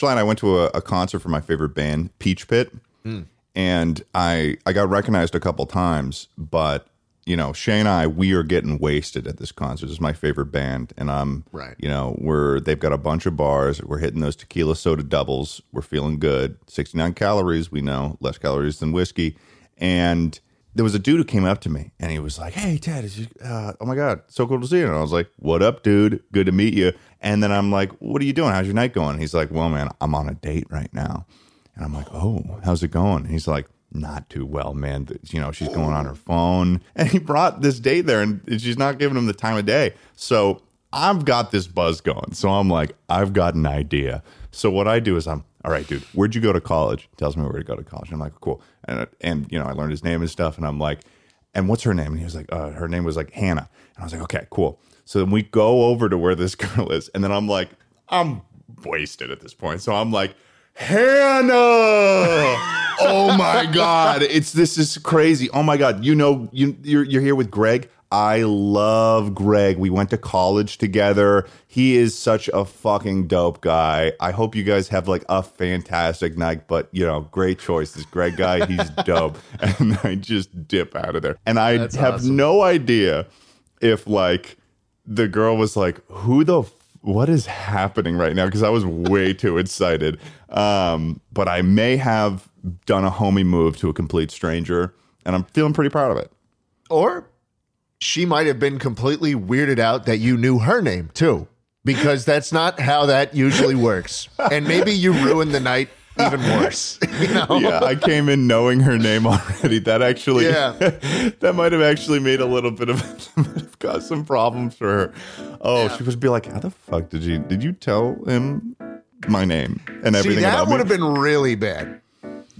Schlatt and I went to a, a concert for my favorite band, Peach Pit, hmm. and I I got recognized a couple times, but you know, Shay and I, we are getting wasted at this concert. This is my favorite band, and I'm Right. You know, we're they've got a bunch of bars. We're hitting those tequila soda doubles. We're feeling good. Sixty nine calories. We know less calories than whiskey, and. There was a dude who came up to me and he was like, "Hey Ted, is you, uh, oh my god, so cool to see you." And I was like, "What up, dude? Good to meet you." And then I'm like, "What are you doing? How's your night going?" And He's like, "Well, man, I'm on a date right now." And I'm like, oh, how's it going? And he's like, not too well, man. You know, she's going on her phone. And he brought this date there and she's not giving him the time of day. So I've got this buzz going. So I'm like, I've got an idea. So what I do is I'm, all right, dude, where'd you go to college? He tells me where to go to college. I'm like, cool. And, and, you know, I learned his name and stuff. And I'm like, and what's her name? And he was like, uh, her name was like Hannah. And I was like, okay, cool. So then we go over to where this girl is. And then I'm like, I'm wasted at this point. So I'm like, Hannah. oh my God. It's this is crazy. Oh my God. You know, you you're you're here with Greg. I love Greg. We went to college together. He is such a fucking dope guy. I hope you guys have like a fantastic night. But you know, great choice. This Greg guy, he's dope. And I just dip out of there. And I That's have awesome. no idea if like the girl was like, "Who the f- what is happening right now?" Because I was way too excited. Um, but I may have done a homie move to a complete stranger, and I'm feeling pretty proud of it. Or she might have been completely weirded out that you knew her name too, because that's not how that usually works. And maybe you ruined the night even worse. You know? Yeah, I came in knowing her name already. That actually, Yeah. that might have actually made a little bit of have caused some problems for her. Oh, she would be like, "How the fuck did you did you tell him my name and See, everything?" that would have been really bad.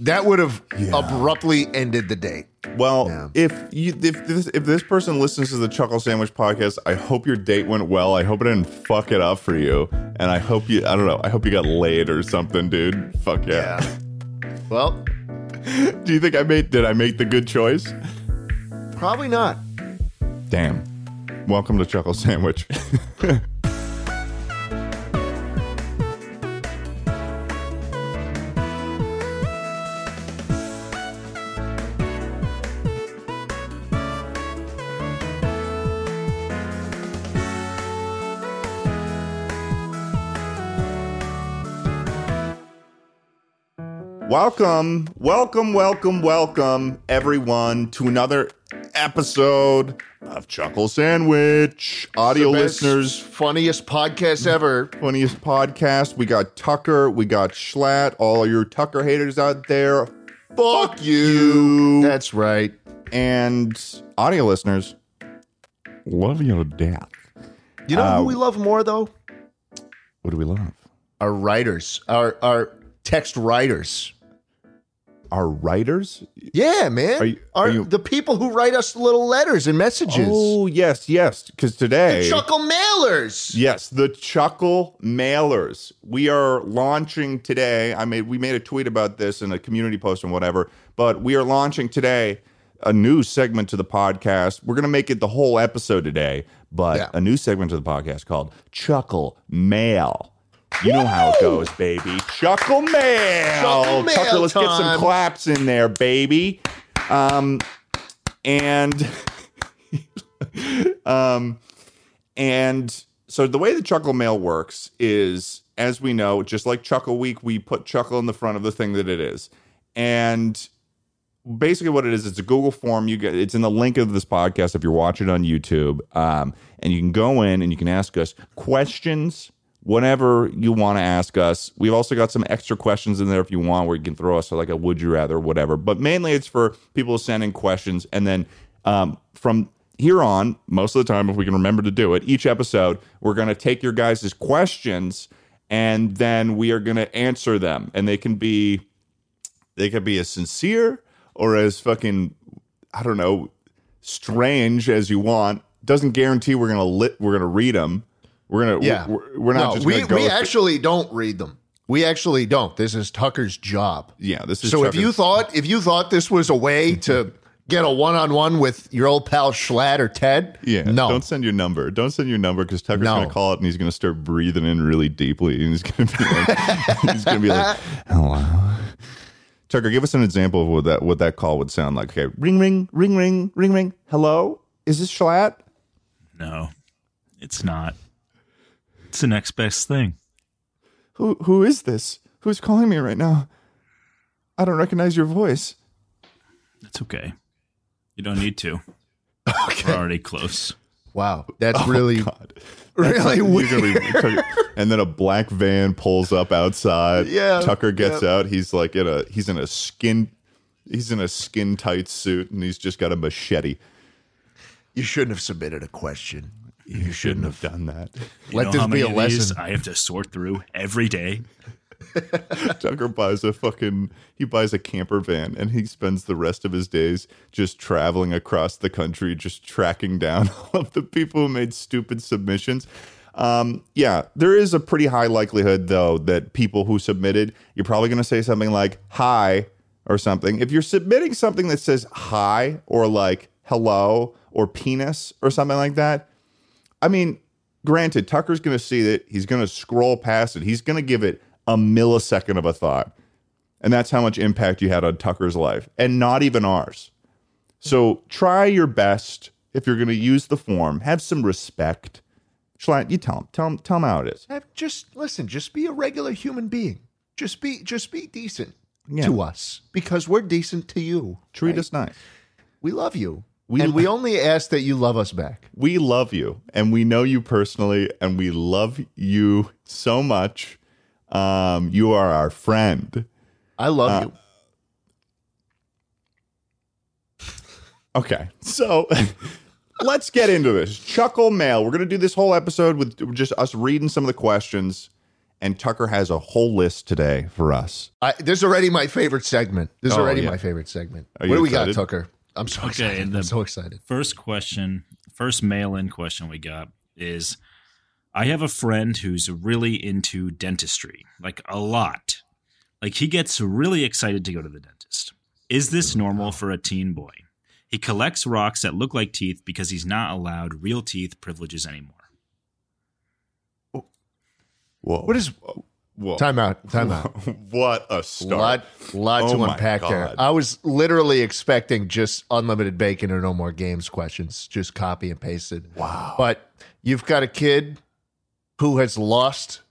That would have Yeah. abruptly ended the date. Well, Yeah. if you if this if this person listens to the Chuckle Sandwich podcast, I hope your date went well. I hope it didn't fuck it up for you, and I hope you I don't know. I hope you got laid or something, dude. Fuck yeah. Well, Do you think I made did I make the good choice? probably not. Damn. Welcome to Chuckle Sandwich. welcome, welcome, welcome, welcome, everyone, to another episode of Chuckle Sandwich. Audio best, listeners, funniest podcast ever. funniest podcast. We got Tucker, we got Schlatt, all your Tucker haters out there. Fuck you. That's right. and audio listeners, love you to death. You know Uh, who we love more though? What do we love? Our writers, our our text writers. Our writers? Yeah, man. Are you- our, are you- the people who write us little letters and messages. Oh, yes, yes. Because today. the Chuckle mailers. Yes, the Chuckle mailers. We are launching today. I made we made a tweet about this in a community post and whatever, but we are launching today a new segment to the podcast. We're going to make it the whole episode today, but Yeah. a new segment to the podcast called Chuckle Mail. You know how it goes, baby. Chuckle Mail. Chuckle Mail Tucker, let's get some claps in there, baby. Um and um and so the way the Chuckle Mail works is, as we know, just like Chuckle Week, we put Chuckle in the front of the thing that it is. And basically what it is, it's a Google form. You get it's in the link of this podcast if you're watching on YouTube. Um, and you can go in and you can ask us questions, whatever you want to ask us. We've also got some extra questions in there if you want, where you can throw us like a would you rather, whatever. But mainly it's for people sending questions. And then um, from here on, most of the time, if we can remember to do it, each episode, we're going to take your guys' questions and then we are going to answer them. And they can be they could be as sincere or as fucking I don't know strange as you want. Doesn't guarantee we're gonna lit we're gonna read them. We're gonna Yeah. we're, we're not no, just we, gonna go. we with- actually don't read them. We actually don't. This is Tucker's job. yeah, this is So if you thought if you thought this was a way to get a one on one with your old pal Schlatt or Ted? Yeah. No. Don't send your number. Don't send your number because Tucker's No. going to call it and he's going to start breathing in really deeply. And he's going to be like, he's going to be like, hello. Tucker, give us an example of what that what that call would sound like. Okay, ring, ring, ring, ring, ring, ring. Hello, is this Schlatt? No, it's not. It's the next best thing. Who who is this? Who's calling me right now? I don't recognize your voice. It's okay. You don't need to. We're already close. Wow, that's oh, really Oh, God. really You're weird. gonna be- Tucker- and then a black van pulls up outside. Yeah, Tucker gets out. He's like in a he's in a skin he's in a skin tight suit and he's just got a machete. You shouldn't have submitted a question. You shouldn't have done that. You Let know this how be a of lesson. I have to sort through every day. Tucker buys a fucking he buys a camper van and he spends the rest of his days just traveling across the country, just tracking down all of the people who made stupid submissions. Um, yeah, there is a pretty high likelihood though that people who submitted, you're probably going to say something like "hi" or something. If you're submitting something that says "hi" or like "hello" or "penis" or something like that, I mean, granted, Tucker's going to see it. He's going to scroll past it. He's going to give it a millisecond of a thought. And that's how much impact you had on Tucker's life and not even ours. So try your best if you're going to use the form. Have some respect. Schlatt, you tell him. Tell him, tell him how it is. Have- Just listen. Just be a regular human being. Just be just be decent Yeah. to us because we're decent to you. Treat us nice. We love you, We- and we only ask that you love us back. We love you and we know you personally and we love you so much. Um, you are our friend. I love Uh, you. Okay, so let's get into this. Chuckle mail. We're going to do this whole episode with just us reading some of the questions, and Tucker has a whole list today for us. I, this is already my favorite segment. This is Oh, already yeah. my favorite segment. What do we excited? got, Tucker? I'm so Okay, excited. the- I'm so excited. First question, first mail in question we got is I have a friend who's really into dentistry, like a lot. Like he gets really excited to go to the dentist. Is this oh, normal for a teen boy? He collects rocks that look like teeth because he's not allowed real teeth privileges anymore. Whoa! What is Whoa! time out? Time out. what a start! lot, lot Oh to my unpack there. I was literally expecting just unlimited bacon or no more games questions, just copy and pasted. Wow! But you've got a kid who has lost.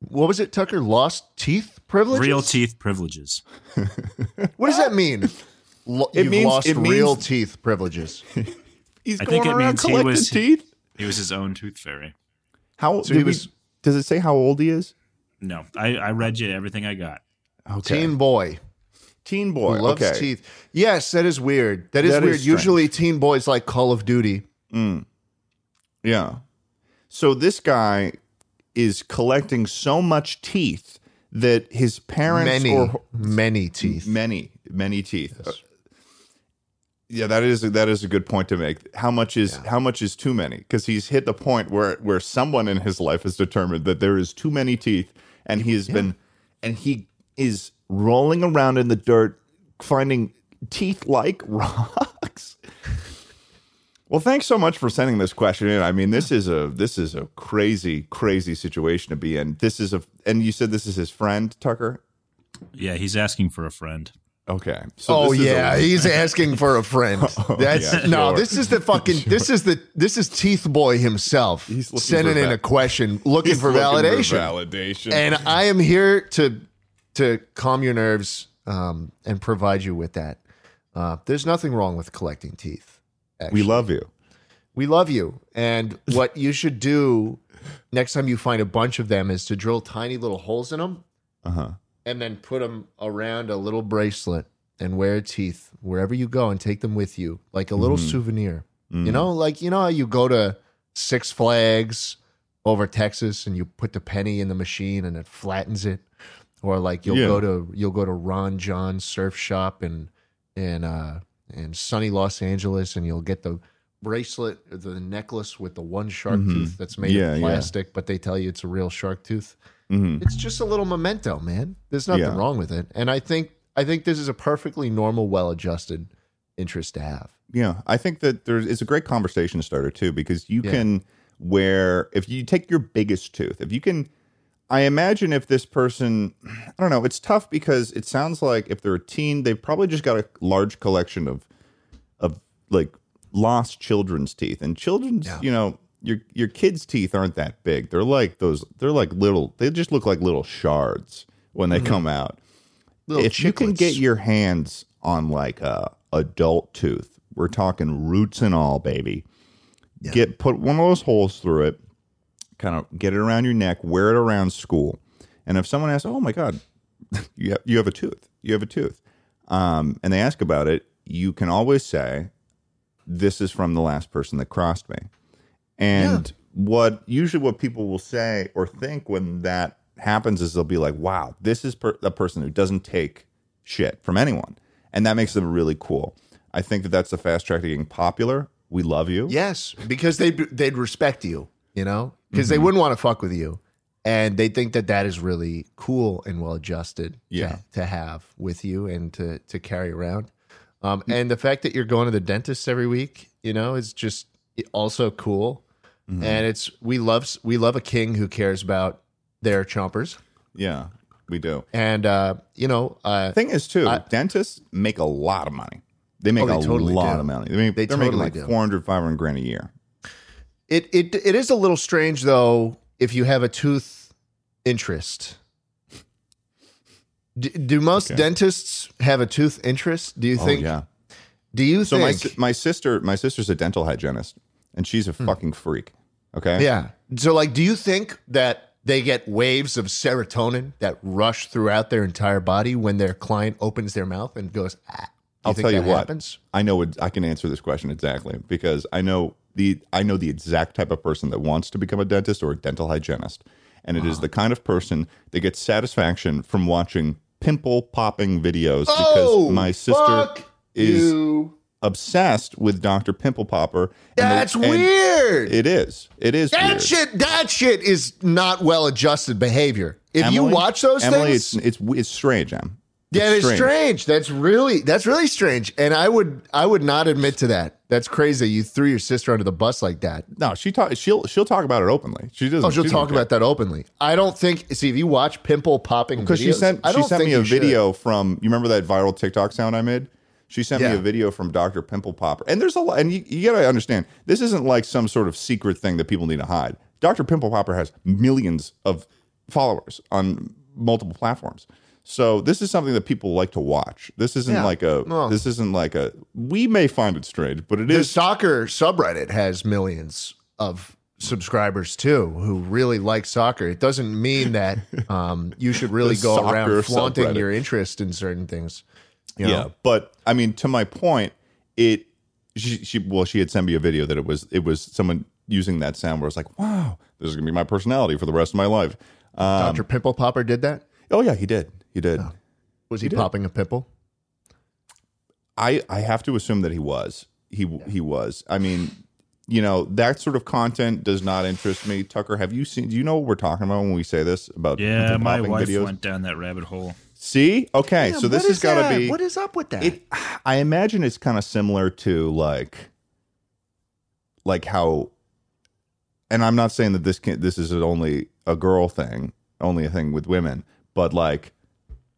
What was it, Tucker? Lost teeth privileges. Real teeth privileges. What does that mean? Lo- It you've means- lost it means- real teeth privileges. He's I going think it around means he collecting was- teeth. He was his own tooth fairy. How? So did he we- was- does it say how old he is? No, I, I read you everything I got. Okay. Teen boy Teen who boy. loves okay. teeth. Yes, that is weird. That is That is weird. strange. Usually, teen boys like Call of Duty. Yeah. So this guy is collecting so much teeth that his parents Many, or many teeth. many many teeth. Uh, yeah, that is that is a good point to make. How much is how much is too many? Because he's hit the point where where someone in his life has determined that there is too many teeth, and he has been and he is rolling around in the dirt finding teeth like rocks. Well, thanks so much for sending this question in. I mean, this is a this is a crazy crazy situation to be in. This is a and you said this is his friend Tucker. Yeah, he's asking for a friend. Okay. So oh this is yeah, he's asking for a friend. That's yeah, no. This is the fucking. This is the. This is Teeth Boy himself He's sending for in va- a question, looking for looking validation. validation. and I am here to to calm your nerves um, and provide you with that. Uh, there's nothing wrong with collecting teeth. we love you. We love you. And what you should do next time you find a bunch of them is to drill tiny little holes in them Uh huh. And then put them around a little bracelet and wear teeth wherever you go and take them with you like a little Mm-hmm. souvenir. Mm. You know, like you know how you go to Six Flags over Texas and you put the penny in the machine and it flattens it, or like you'll Yeah. go to you'll go to Ron Jon Surf Shop in in uh, in sunny Los Angeles and you'll get the bracelet, the necklace with the one shark tooth that's made Mm-hmm. Yeah, of yeah. plastic, but they tell you it's a real shark tooth. Mhm. It's just a little memento, man. There's nothing Yeah. wrong with it, and I think I think this is a perfectly normal, well-adjusted interest to have. Yeah, I think that there's it's a great conversation starter too because you Yeah. can where if you take your biggest tooth, if you can I imagine if this person I don't know, it's tough because it sounds like if they're a teen, they've probably just got a large collection of of like lost children's teeth. And children's, Yeah. you know, your your kids' teeth aren't that big. They're like those they're like little they just look like little shards when they come out Little if you can get your hands on like a adult tooth, we're talking roots and all, baby. Get put one of those holes through it, kind of get it around your neck, wear it around school, and if someone asks, "Oh my God, you have, you have a tooth, you have a tooth," um, and they ask about it, you can always say, "This is from the last person that crossed me," and what usually what people will say or think when that happens is they'll be like, "Wow, this is per- a person who doesn't take shit from anyone," and that makes them really cool. I think that that's the fast track to getting popular. We love you. Yes, because they they'd respect you, you know, because Mm-hmm. they wouldn't want to fuck with you, and they think that that is really cool and well adjusted. Yeah. to, to have with you and to to carry around. Um, Mm. and the fact that you're going to the dentist every week, you know, is just also cool. Mm-hmm. And it's we love we love a king who cares about their chompers, Yeah, we do. and uh, you know, uh, Thing is, too, I- dentists make a lot of money. They make Oh, they a totally lot do. of money. They make, They they're making like do. 400, 500 grand a year. It it it is a little strange though if you have a tooth interest. Do, do most Okay. dentists have a tooth interest? Do you think? oh, yeah. Do you So my think? si- my sister my sister's a dental hygienist, and she's a fucking freak. Okay. Yeah. So like, do you think that they get waves of serotonin that rush throughout their entire body when their client opens their mouth and goes? Ah. I'll tell you what. happens? I know I can answer this question exactly because I know the I know the exact type of person that wants to become a dentist or a dental hygienist, and it is the kind of person that gets satisfaction from watching pimple popping videos Oh, because my sister is you. Obsessed with Dr. Pimple Popper. and the- That's weird. It is. It is that weird. shit. That shit is not well adjusted behavior. If you watch those Emily, things, it's it's it's strange, Em. Yeah, it's strange. That's really that's really strange. And I would I would not admit to that. That's crazy. You threw your sister under the bus like that. No, she talk. She'll she'll talk about it openly. She doesn't. Oh, she'll she talk about that openly. I don't think. See, if you watch pimple popping because she sent she sent me a you should. video from you remember that viral TikTok sound I made. She sent me a video from Dr. Pimple Popper, and there's a lot. And you, you gotta understand, this isn't like some sort of secret thing that people need to hide. Dr. Pimple Popper has millions of followers on multiple platforms. So this is something that people like to watch. This isn't Yeah. like a. This isn't like a. We may find it strange, but it The is. soccer subreddit has millions of subscribers too who really like soccer. It doesn't mean that um, you should really go around flaunting subreddit. your interest in certain things. You know? Yeah, but I mean, to my point, it she, she well, she had sent me a video that it was it was someone using that sound where I was like, wow, this is gonna be my personality for the rest of my life. Um, Dr. Pimple Popper did that. oh yeah, he did, he did. Was he, popping a pimple? I I have to assume that he was he he was. I mean. You know that sort of content does not interest me. Tucker, have you seen? Do you know what we're talking about when we say this about Yeah, my wife videos? went down that rabbit hole. See, okay, so this has got to be. What is up with that? it i imagine it's kind of similar to like like how and i'm not saying that this can this is only a girl thing only a thing with women but like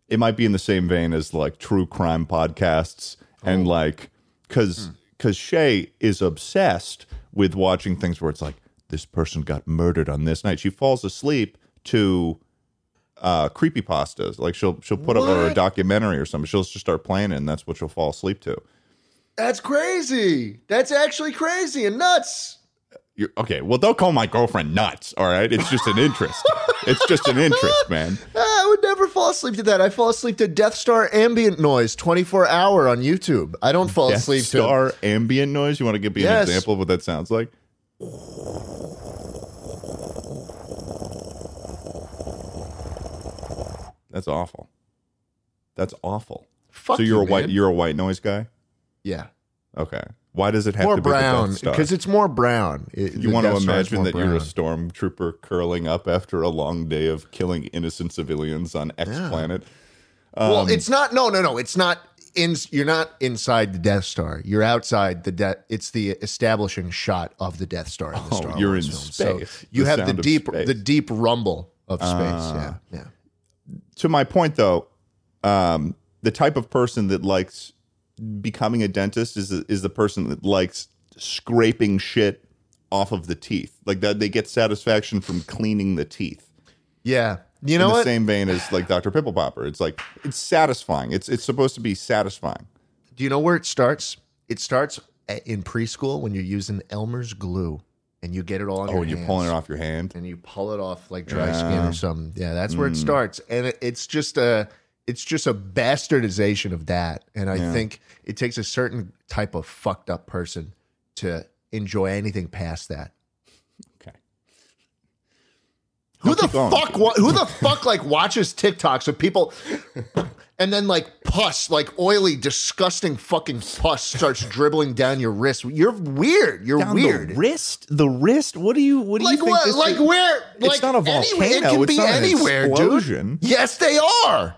it might be in the same vein as like true crime podcasts and like because because hmm. shay is obsessed with watching things where it's like this person got murdered on this night she falls asleep to uh creepy pastas like she'll she'll put up a documentary or something she'll just start playing it and that's what she'll fall asleep to That's crazy. That's actually crazy and nuts. You're, okay well don't call my girlfriend nuts all right it's just an interest it's just an interest man Ah, I would never fall asleep to that. I fall asleep to Death Star ambient noise 24 hour on YouTube. I don't fall asleep to Star ambient noise you want to give me Yes. an example of what that sounds like that's awful that's awful Fuck so you're you, a white man. you're a white noise guy. Yeah. okay why does it have More to be brown because it's more brown. It- You want to Death Star is imagine that you're a stormtrooper curling up after a long day of killing innocent civilians on X Yeah. planet. well, Um, it's not. No, no, no. It's not. in you're not inside the Death Star. You're outside the death. It's the establishing shot of the Death Star in the Oh, Star you're Wars in film. space. So you The have the deep the deep rumble of space. Ah. yeah, yeah. To my point though, um, the type of person that likes becoming a dentist is is the person that likes scraping shit off of the teeth. Like that they get satisfaction from cleaning the teeth. Yeah. You know in the what? same vein as like Dr. Pimple Popper. It's like it's satisfying. It's it's supposed to be satisfying. Do you know where it starts? It starts in preschool when you're using Elmer's glue and you get it all on Oh, your and you're pulling it off your hand. and you pull it off like dry skin or something. Yeah, that's where it Mm. starts, and it, it's just a it's just a bastardization of that. And I Yeah. think it takes a certain type of fucked up person to enjoy anything past that. Okay. Who No, the fuck? Wa- who the fuck like watches TikToks of people, and then like pus, like oily, disgusting fucking pus starts dribbling down your wrist. You're weird. You're Down weird. The wrist? The wrist? What do you what do like you think what? Like is? where? It's like not a anywhere. volcano. It can It's be anywhere, explosion. dude. Yes, they are.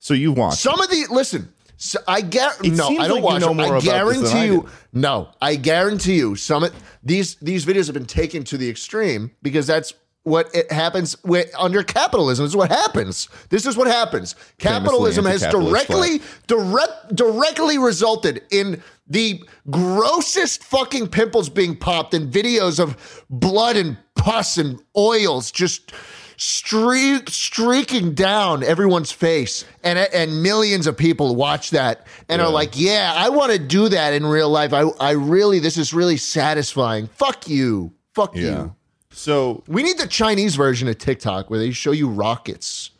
So you want Some of the listen. So I get It no. I don't like you watch know them. more I about this than guarantee I you. No, I guarantee you. Some of these these videos have been taken to the extreme because that's what it happens with, under capitalism. This is what happens. This is what happens. Capitalism has directly direct directly resulted in the grossest fucking pimples being popped and videos of blood and pus and oils just streak streaking down everyone's face and and millions of people watch that and are like yeah i want to do that in real life i i really this is really satisfying fuck you fuck Yeah. you So we need the chinese version of tiktok where they show you rockets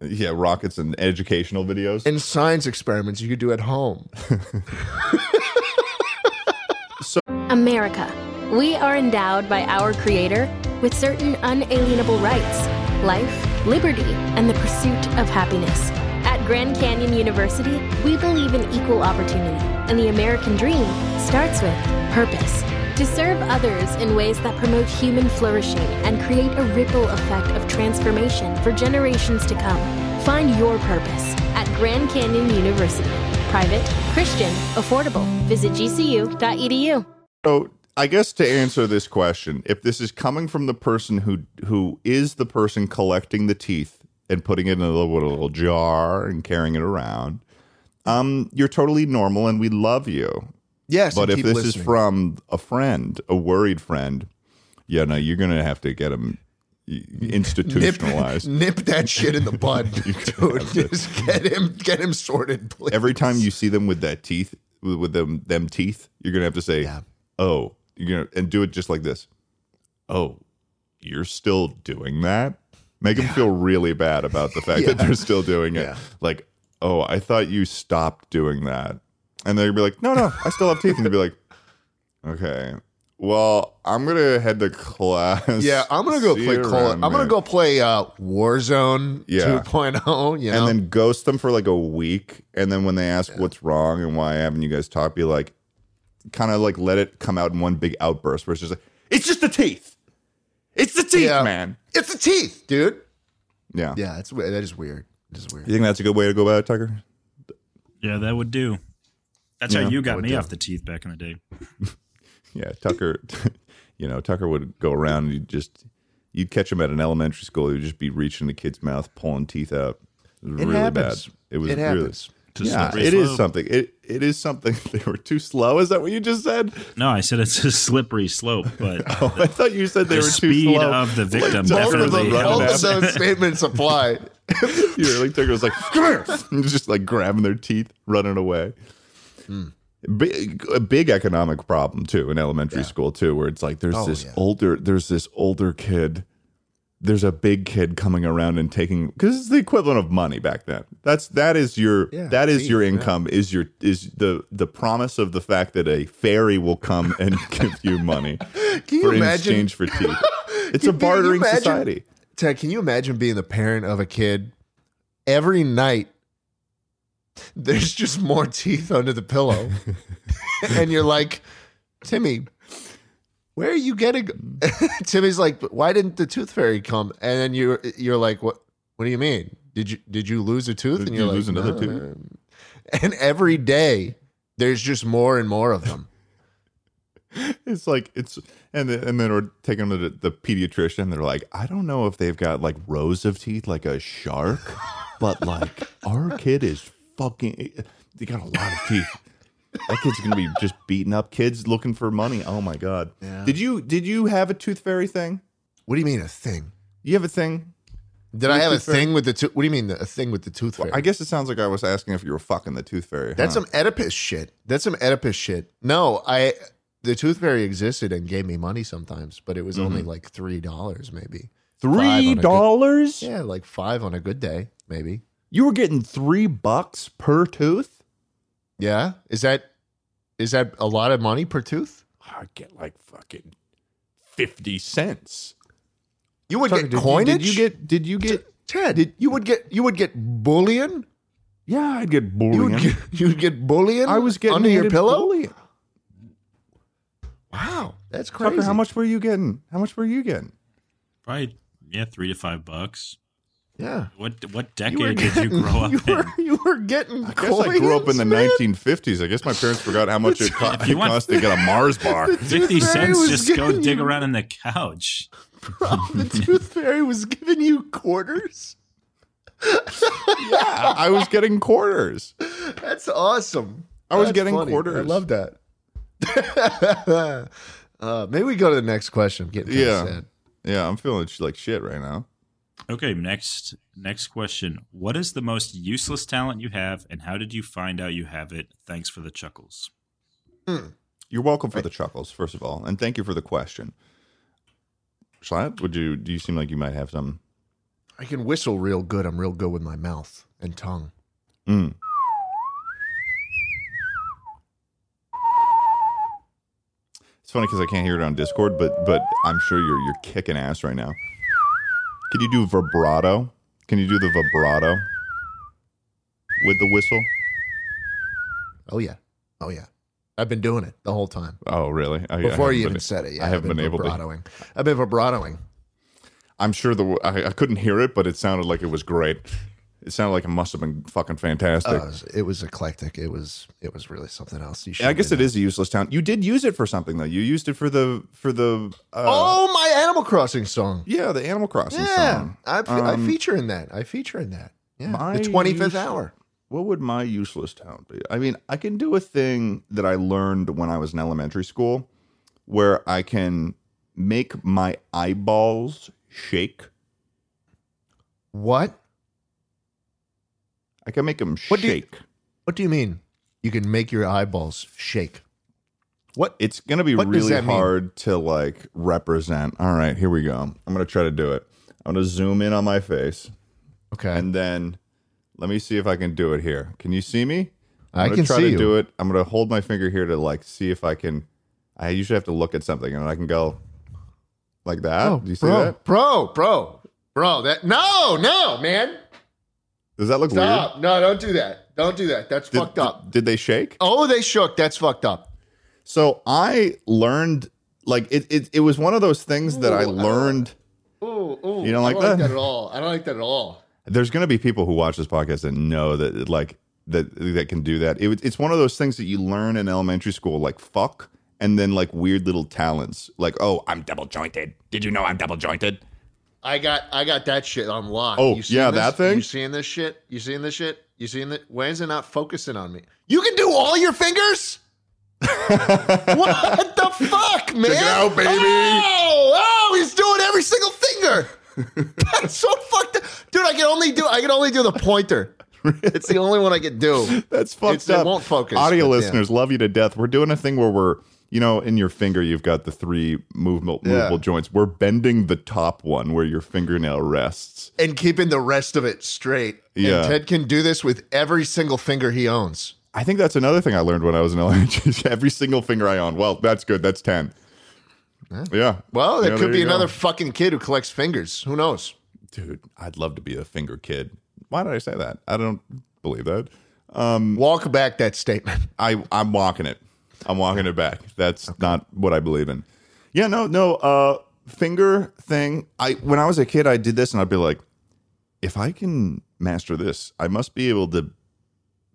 yeah, rockets and educational videos. and science experiments you could do at home so- America. We are endowed by our Creator with certain unalienable rights life, liberty, and the pursuit of happiness. At Grand Canyon University, we believe in equal opportunity, and the American dream starts with purpose. To serve others in ways that promote human flourishing and create a ripple effect of transformation for generations to come. Find your purpose at Grand Canyon University. Private, Christian, affordable. Visit gcu.edu. So I guess to answer this question, if this is coming from the person who who is the person collecting the teeth and putting it in a little, little jar and carrying it around, um, you're totally normal and we love you. Yes But if this is from a friend, a worried friend, yeah, no, you're gonna have to get him institutionalized. nip that shit in the bud, dude. Just get him, get him sorted, please. Every time you see them with that teeth, with, them them teeth, you're gonna have to say, Yeah. "Oh," you're gonna and do it just like this. Oh, you're still doing that? Make them feel really bad about the fact that they're still doing it. Yeah. Like, oh, I thought you stopped doing that, and they'd be like, "No, no, I still have teeth," and they'd be like, "Okay." Well, I'm gonna head to class. Yeah, I'm gonna go See play Call. around, I'm gonna go play uh, Warzone Yeah. 2.0. You know, and then ghost them for like a week and then when they ask what's wrong and why haven't you guys talked be like kind of like let it come out in one big outburst where it's just like it's just the teeth it's the teeth Yeah. man it's the teeth, dude. yeah. Yeah, it's that is weird. It is weird. you think that's a good way to go about it tucker Yeah, that would do. That's Yeah, how you got me do. off the teeth back in the day. yeah tucker you know tucker would go around and you'd just you'd catch him at an elementary school he'd just be reaching the kid's mouth pulling teeth out it was It really happens. bad it was It really happens. To yeah slippery it is slope. something it, it is something they were too slow is that what you just said No, I said it's a slippery slope, but oh i thought you said they the were too speed slow of the victim Tucker Both of, was them, definitely. running both after- of those statements apply. Yeah, like Tucker was like, "Come here," and just like grabbing their teeth, running away. Big, a big economic problem too in elementary school too, where it's like there's Oh, this yeah. older, there's this older kid. There's a big kid coming around and taking because it's the equivalent of money back then. That's that is your Yeah, that is your yeah. income is your is the the promise of the fact that a fairy will come and give you money Can you for in imagine? exchange for teeth. It's a bartering imagine- society. Ted, can you imagine being the parent of a kid every night? There's just more teeth under the pillow, and you're like, Timmy, where are you getting? Timmy's like, why didn't the tooth fairy come? And then you're you're like, what? What do you mean? Did you did you lose a tooth? Did and you you're lose another "No, tooth?" man." and every day there's just more and more of them. It's like it's and then, and then we're taking them to the, the pediatrician. They're like, I don't know if they've got like rows of teeth like a shark, but like our kid is fucking. Eh, they got a lot of teeth. That kid's gonna be just beating up kids looking for money. Oh my god! Yeah. Did you did you have a tooth fairy thing? What do you mean a thing? You have a thing? Did I have a Tooth fairy? thing with the tooth? What do you mean a thing with the tooth fairy? I guess it sounds like I was asking if you were fucking the tooth fairy. That's huh? some Oedipus shit. That's some Oedipus shit. No, I the tooth fairy existed and gave me money sometimes, but it was only mm-hmm. like three dollars maybe. Three dollars. Yeah, like five on a good day, maybe. You were getting three bucks per tooth. Yeah, is that is that a lot of money per tooth? I get like fucking fifty cents. You would Tucker, get did you- coinage. Did you get? Did you get? Ted? you would get you would get bullion. Yeah, I'd get You bullion. would get, you would get bullion. I was getting under your pillow. bullion. Wow, that's crazy. Tucker, how much were you getting? How much were you getting? Probably yeah, three to five bucks. Yeah, What what You decade did you grow up you in? you were getting. I guess I grew up in the man. 1950s. I guess my parents forgot how much it, co- it want- cost to get a Mars bar. Fifty cents, just go dig you- around in the couch. Bro, the tooth fairy was giving you quarters. Yeah, I was getting quarters. That's awesome. I was That's getting funny. quarters. I love that. uh, maybe we go to the next question. I'm getting Yeah. sad. Yeah, I'm feeling like shit right now. Okay, next next question. What is the most useless talent you have, and how did you find out you have it? Thanks for the chuckles. You're welcome for the chuckles, first of all, and thank you for the question. Schlatt, would you? Do you seem like you might have some? I can whistle real good. I'm real good with my mouth and tongue. Mm. It's funny because I can't hear it on Discord, but but I'm sure you're you're kicking ass right now. Can you do vibrato? Can you do the vibrato with the whistle? Oh yeah, oh yeah. I've been doing it the whole time Oh, really? I, I before you been- even said it. Yeah, I haven't I've been able to. vibratoing. I've been vibratoing. I'm sure the I, I couldn't hear it, but it sounded like it was great. It sounded like it must have been fucking fantastic. Uh, it, was, eclectic. It was it was really something else. You. Yeah, I guess it is a useless town. You did use it for something though. You used it for the for the uh, oh, my Animal Crossing song. yeah the Animal Crossing Yeah, song. I, I Um, feature in that. I feature in that. Yeah, My the twenty fifth hour. What would my useless town be? I mean, I can do a thing that I learned when I was in elementary school, where I can make my eyeballs shake. What? I can make them What do you- shake. What do you mean? You can make your eyeballs shake. What? it's gonna be What really that mean? hard to like represent. All right, here we go. I'm gonna try to do it. I'm gonna zoom in on my face, Okay. and then let me see if I can do it here. Can you see me? I'm I can try see to you. do it. I'm gonna hold my finger here to like see if I can. I usually have to look at something, and I can go like that. Oh, do you see bro, that? bro, bro, bro. That no, no, man. Does that look Stop. No, don't do that. Don't do that. That's weird? fucked up. Did they shake? Oh, they shook. That's fucked up. So I learned like it. It, it was one of those things that I Ooh, I don't- learned. Ooh, ooh. You don't like I don't like that? that at all. I don't like that at all. There's going to be people who watch this podcast that know that like that that can do that. It, it's one of those things that you learn in elementary school, like fuck, and then like weird little talents, like oh, I'm double jointed. Did you know I'm double jointed? I got I got that shit on lock. Oh, You yeah, this? that thing? You seeing this shit? You seeing this shit? You seeing that? When's it not focusing on me? You can do all your fingers? what the fuck, man? it out, baby. Oh, oh, he's doing every single finger. That's so fucked up. Dude, I can only do I can only do the pointer. It's the only one I can do. That's fucked It's- it up. won't focus, Audio but yeah. listeners, love you to death. We're doing a thing where we're, you know, in your finger, you've got the three movable, Yeah. joints. We're bending the top one where your fingernail rests. And keeping the rest of it straight. Yeah. And Ted can do this with every single finger he owns. I think that's another thing I learned when I was in elementary. Every single finger I own. Well, that's good. That's 10. Yeah. Well, there Yeah, could there be you go. another fucking kid who collects fingers. Who knows? Dude, I'd love to be a finger kid. Why did I say that? I don't believe that. Um, Walk back that statement. I I'm walking it. I'm walking it back. That's not what I believe in. Yeah, no, no. Uh, finger thing. I when I was a kid, I did this, and I'd be like, if I can master this, I must be able to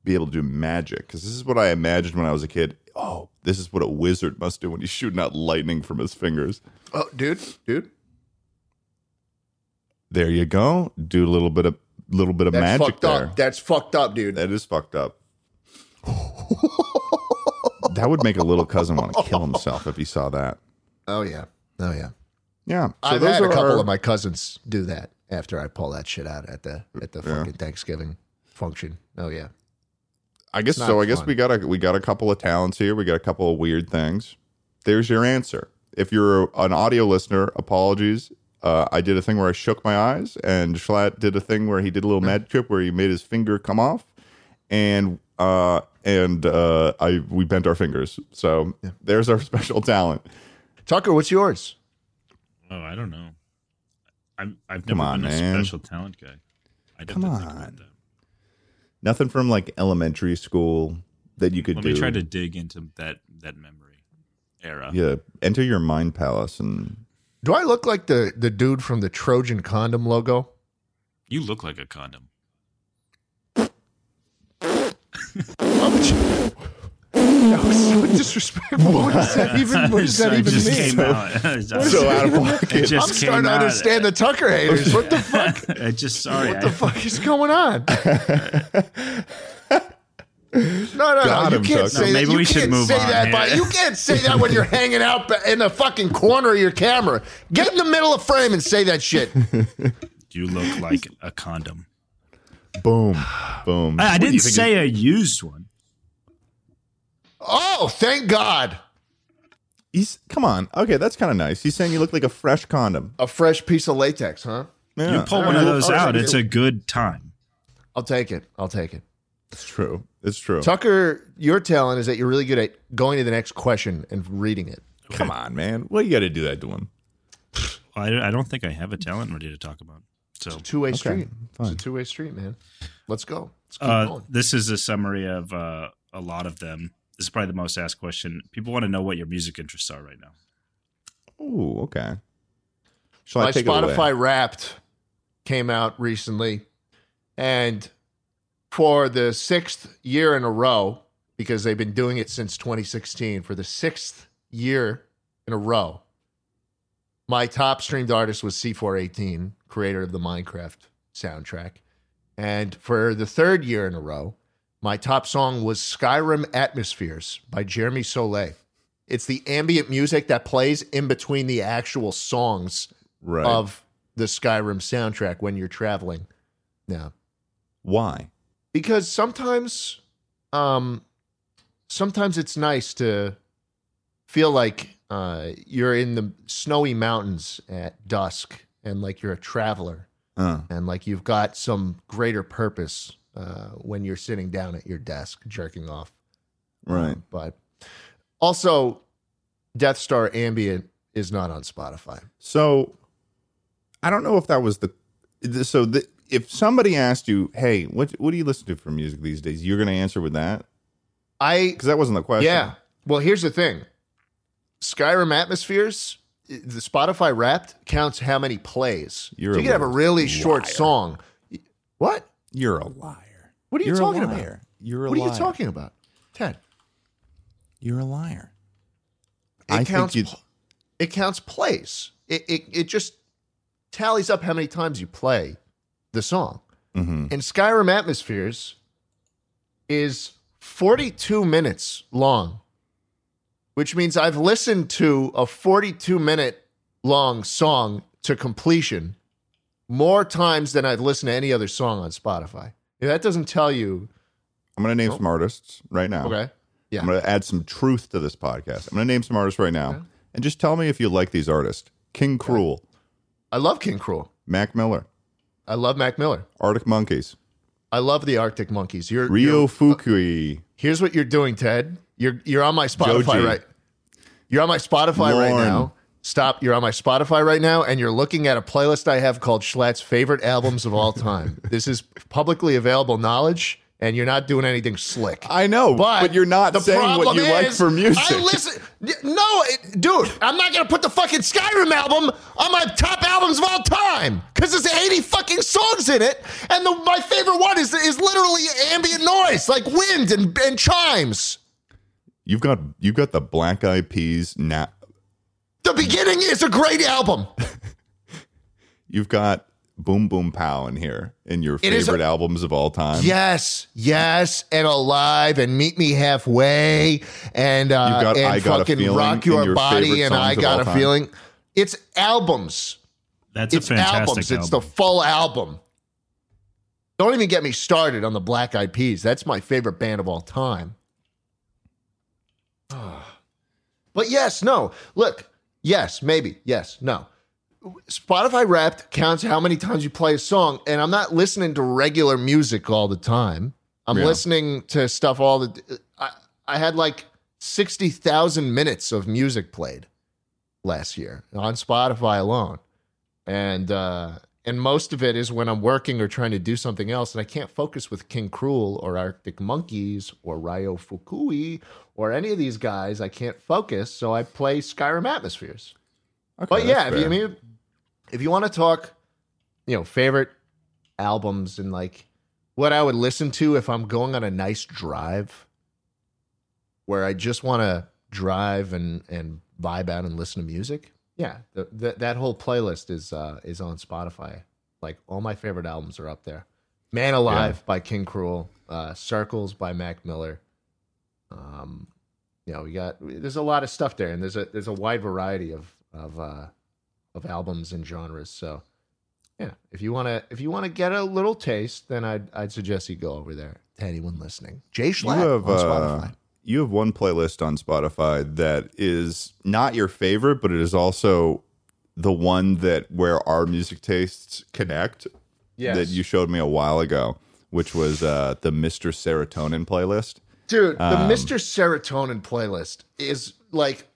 be able to do magic because this is what I imagined when I was a kid. Oh, this is what a wizard must do when he's shooting out lightning from his fingers. Oh, dude, dude. There you go. Do a little bit of little bit of That's magic fucked there. up. That's fucked up, dude. That is fucked up. that would make a little cousin want to kill himself if he saw that. Oh yeah. Oh yeah. Yeah. So I've those had a couple our- of my cousins do that after I pull that shit out at the at the fucking Thanksgiving function. Oh yeah. I guess so. not I guess we got a we got a couple of talents here. We got a couple of weird things. There's your answer. If you're an audio listener, apologies. Uh, I did a thing where I shook my eyes, and Schlatt did a thing where he did a little mad trip where he made his finger come off, and uh, and uh, I we bent our fingers. So there's our special talent. Tucker, what's yours? Oh, I don't know. I'm, I've Come never on, been man. a special talent guy. I Come didn't think on. that. Nothing from like elementary school that you could Let do. me try to dig into that that memory era. yeah, enter your mind palace and Do I look like the the dude from the Trojan condom logo? You look like a condom. Why would you? That was so disrespectful. What does that even? What does that even just mean? came out. so out of pocket. I'm starting to understand the Tucker haters. What the fuck? I just sorry. What the I- fuck is going on? No, no, Got no. him, You can't Tucker. say that. Maybe You we should can't move say on that. here. You can't say that when you're hanging out in the fucking corner of your camera. Get in the middle of frame and say that shit. You look like a condom. Boom, boom. I, I What do you didn't think say a used one. Oh, thank God. He's come on. Okay, that's kind of nice. He's saying you look like a fresh condom. A fresh piece of latex, huh? Yeah, you pull one of those out, it's a good time. I'll take it. I'll take it. it's true. It's true. Tucker, your talent is that you're really good at going to the next question and reading it. Come on, man. What you got to do that to him? I, I don't think I have a talent ready to talk about. So Two way street. fine. It's a two way street, man. Let's go. Let's keep uh, going. this is a summary of uh, a lot of them. This is probably the most asked question. People want to know what your music interests are right now. Oh, okay. Shall My I take it? Spotify Wrapped came out recently, and for the sixth year in a row, because they've been doing it since 2016, for the sixth year in a row, my top streamed artist was C418, creator of the Minecraft soundtrack. And for the third year in a row, my top song was Skyrim Atmospheres by Jeremy Soule. It's the ambient music that plays in between the actual songs Right. of the Skyrim soundtrack when you're traveling. Yeah. Why? Because sometimes um sometimes it's nice to feel like uh you're in the snowy mountains at dusk and like you're a traveler Uh, and like you've got some greater purpose uh when you're sitting down at your desk jerking off. right. But also Death Star Ambient is not on Spotify. So I don't know if that was the. So the, if somebody asked you, "Hey, what what do you listen to for music these days?" You're going to answer with that I because that wasn't the question. Yeah. Well, here's the thing Skyrim Atmospheres, the Spotify Wrapped counts how many plays. You're so you can have a little really short song. What? You're a liar. What are you You're talking a about? You're a What liar. are you talking about? Ted. You're a liar. It I counts think you. it counts plays. It, it it just tallies up how many times you play the song. Mhm. And Skyrim Atmospheres is 42 minutes long, which means I've listened to a 42 minute long song to completion more times than I've listened to any other song on Spotify. If that doesn't tell you, I'm going to name some artists right now. okay, yeah, I'm going to add some truth to this podcast. I'm going to name some artists right now, and just tell me if you like these artists: King Krule, I love King Krule. Mac Miller, I love Mac Miller. Arctic Monkeys, I love the Arctic Monkeys. You're, Ryo you're- uh, Fukui, Here's what you're doing, Ted. You're you're on my Spotify Joji. right. You're on my Spotify right now. Stop. You're on my Spotify right now, and you're looking at a playlist I have called Schlatt's favorite albums of all time. this is publicly available knowledge. and you're not doing anything slick. I know, but, you're not the saying what you like is, for music. I listen. No, it, dude, I'm not gonna put the fucking Skyrim album on my top albums of all time because there's 80 fucking songs in it, and the, my favorite one is is literally ambient noise, like wind and, and chimes. You've got you've got the Black Eyed Peas now. The beginning is a great album. You've got Boom Boom Pow in here in your It is favorite a- albums of all time. Yes, yes, and alive, and meet me halfway, and uh, got and I Got a fucking Feeling rock your, your body, and I got a time. feeling. It's albums. That's it's a fantastic albums. album. It's the full album. Don't even get me started on the Black Eyed Peas. That's my favorite band of all time. but yes, no. Look, yes, maybe, yes, no. Spotify Wrapped counts how many times you play a song, and I'm not listening to regular music all the time. I'm Yeah. listening to stuff all the. I, I had like sixty thousand minutes of music played last year on Spotify alone, and uh, and most of it is when I'm working or trying to do something else, and I can't focus with King Krule or Arctic Monkeys or Ryo Fukui or any of these guys. I can't focus, so I play Skyrim Atmospheres. Okay, But yeah, if you, I mean, if you want to talk, you know, favorite albums and like what I would listen to if I'm going on a nice drive, where I just want to drive and and vibe out and listen to music. Yeah, the, the, that whole playlist is uh, is on Spotify. Like all my favorite albums are up there. Man Alive by King Krule, uh, Circles by Mac Miller. Um, you know, we got there's a lot of stuff there, and there's a there's a wide variety of of uh, of albums and genres. So, yeah, if you want to if you want to get a little taste, then I'd I'd suggest you go over there to anyone listening. Jay Schlatt have on uh, Spotify. You have one playlist on Spotify that is not your favorite, but it is also the one that where our music tastes connect. That you showed me a while ago, which was uh, the Mr. Serotonin playlist. Dude, the Um, Mr. Serotonin playlist is like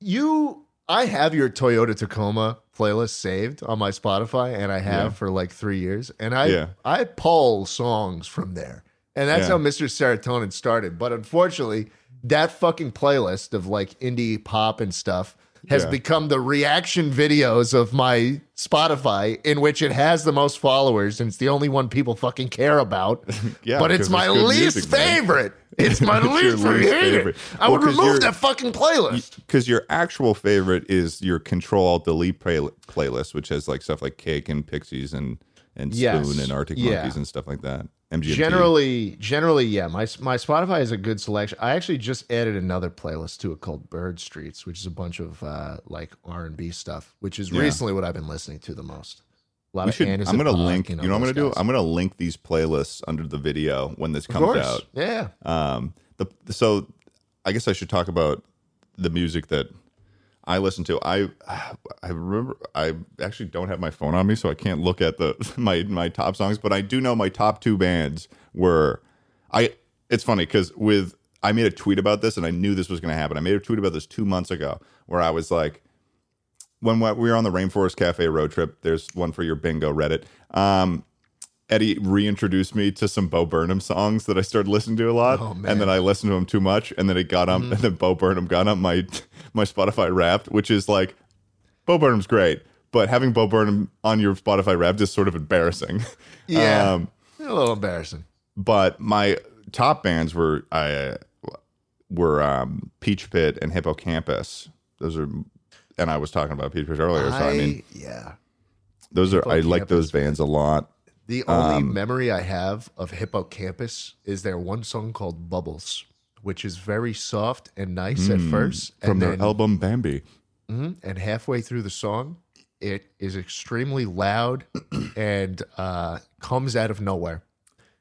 you. I have your Toyota Tacoma playlist saved on my Spotify, and I have Yeah. for like three years. And I Yeah. I pull songs from there, and that's Yeah. how Mr. Serotonin started. But unfortunately, that fucking playlist of like indie pop and stuff has Yeah. become the reaction videos of my Spotify, in which it has the most followers, and it's the only one people fucking care about. Yeah, but it's my least music, favorite. It's my least, least favorite. I Well, would remove that fucking playlist. because your actual favorite is your Control Alt Delete play- playlist, which has like stuff like Cake and Pixies and and Spoon Yes. and Arctic Yeah. Monkeys and stuff like that. MGMT. Generally, generally, yeah. My my Spotify is a good selection. I actually just added another playlist to it called Bird Streets, which is a bunch of uh, like R and B stuff, which is Yeah. recently what I've been listening to the most. A lot we of should. Anderson I'm gonna link. You know, what I'm gonna do? I'm gonna link these playlists under the video when this comes out. yeah. Um, the so I guess I should talk about the music that I listen to. I I remember I actually don't have my phone on me, so I can't look at the my my top songs. But I do know my top two bands were. I. It's funny because with I made a tweet about this, and I knew this was going to happen. I made a tweet about this two months ago, where I was like, when we were on the Rainforest Cafe road trip. There's one for your bingo Reddit. Um, Eddie reintroduced me to some Bo Burnham songs that I started listening to a lot, Oh, man. Mm-hmm. and then I listened to him too much, and then it got on, and then Bo Burnham got on my my Spotify Wrapped, which is like Bo Burnham's great, but having Bo Burnham on your Spotify Wrapped is sort of embarrassing. Yeah. Um, a little embarrassing. but my top bands were I were um, Peach Pit and Hippo Campus. Those are, and I was talking about Peach Pit earlier, so I mean, yeah. those are I like those bands a lot. The only Um, memory I have of Hippo Campus is their one song called Bubbles, which is very soft and nice at first. Hmm. From and their then, album Bambi. Mhm, and halfway through the song, it is extremely loud and uh, comes out of nowhere.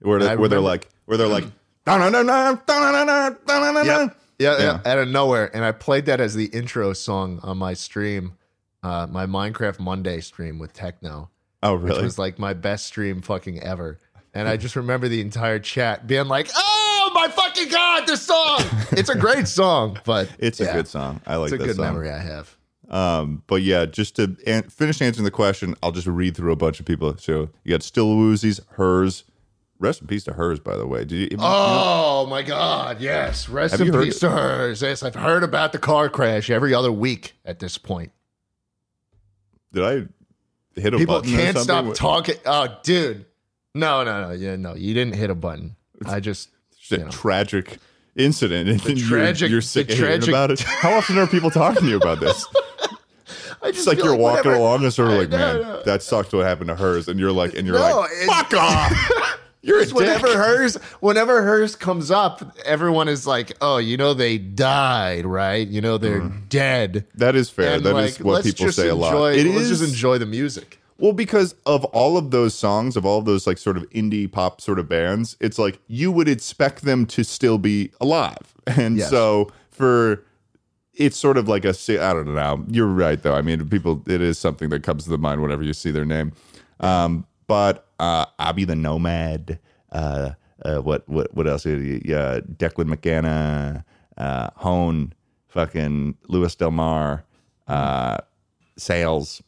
where, they, where they're like where they're like Yeah. yeah, out of nowhere. And I played that as the intro song on my stream, uh, my Minecraft Monday stream with Techno, oh which really was like my best stream fucking ever. And I just remember the entire chat being like, "Oh my fucking god, this song! It's a great song, but it's a good song i like It's a good song memory I have. um but yeah just to an- finish answering the question i'll just read through a bunch of people so you got still woozies hers rest in peace to hers, by the way. Did you? have you- Oh my God! Yes, rest in peace to hers. Yes, I've heard about the car crash every other week at this point. did I hit a People button can't stop talking. Oh, dude, no, no, no, yeah, no, you didn't hit a button. I just It's a you know. tragic incident, and then tragic- you're, you're the sick of hearing tragic- about it. How often are people talking to you about this? I just It's like feel you're walking whenever- along and sort of I like, know, man, no. that sucked what happened to hers, and you're like, and you're No, like, fuck off. You're a whenever dick. hers, whenever hers comes up, everyone is like, "Oh, you know they died, right? You know they're dead." That is fair. And Mm. That is like, what people say a lot. It let's is just enjoy the music. Well, because of all of those songs, of all of those like sort of indie pop sort of bands, it's like you would expect them to still be alive. And Yes. so for it's sort of like a I don't know. You're right though. I mean, people it is something that comes to the mind whenever you see their name. Um, but uh Abby the Nomad, uh uh what what what else? Yeah, Declan McKenna, uh Hone, fucking Lewis Del Mar, uh Sales.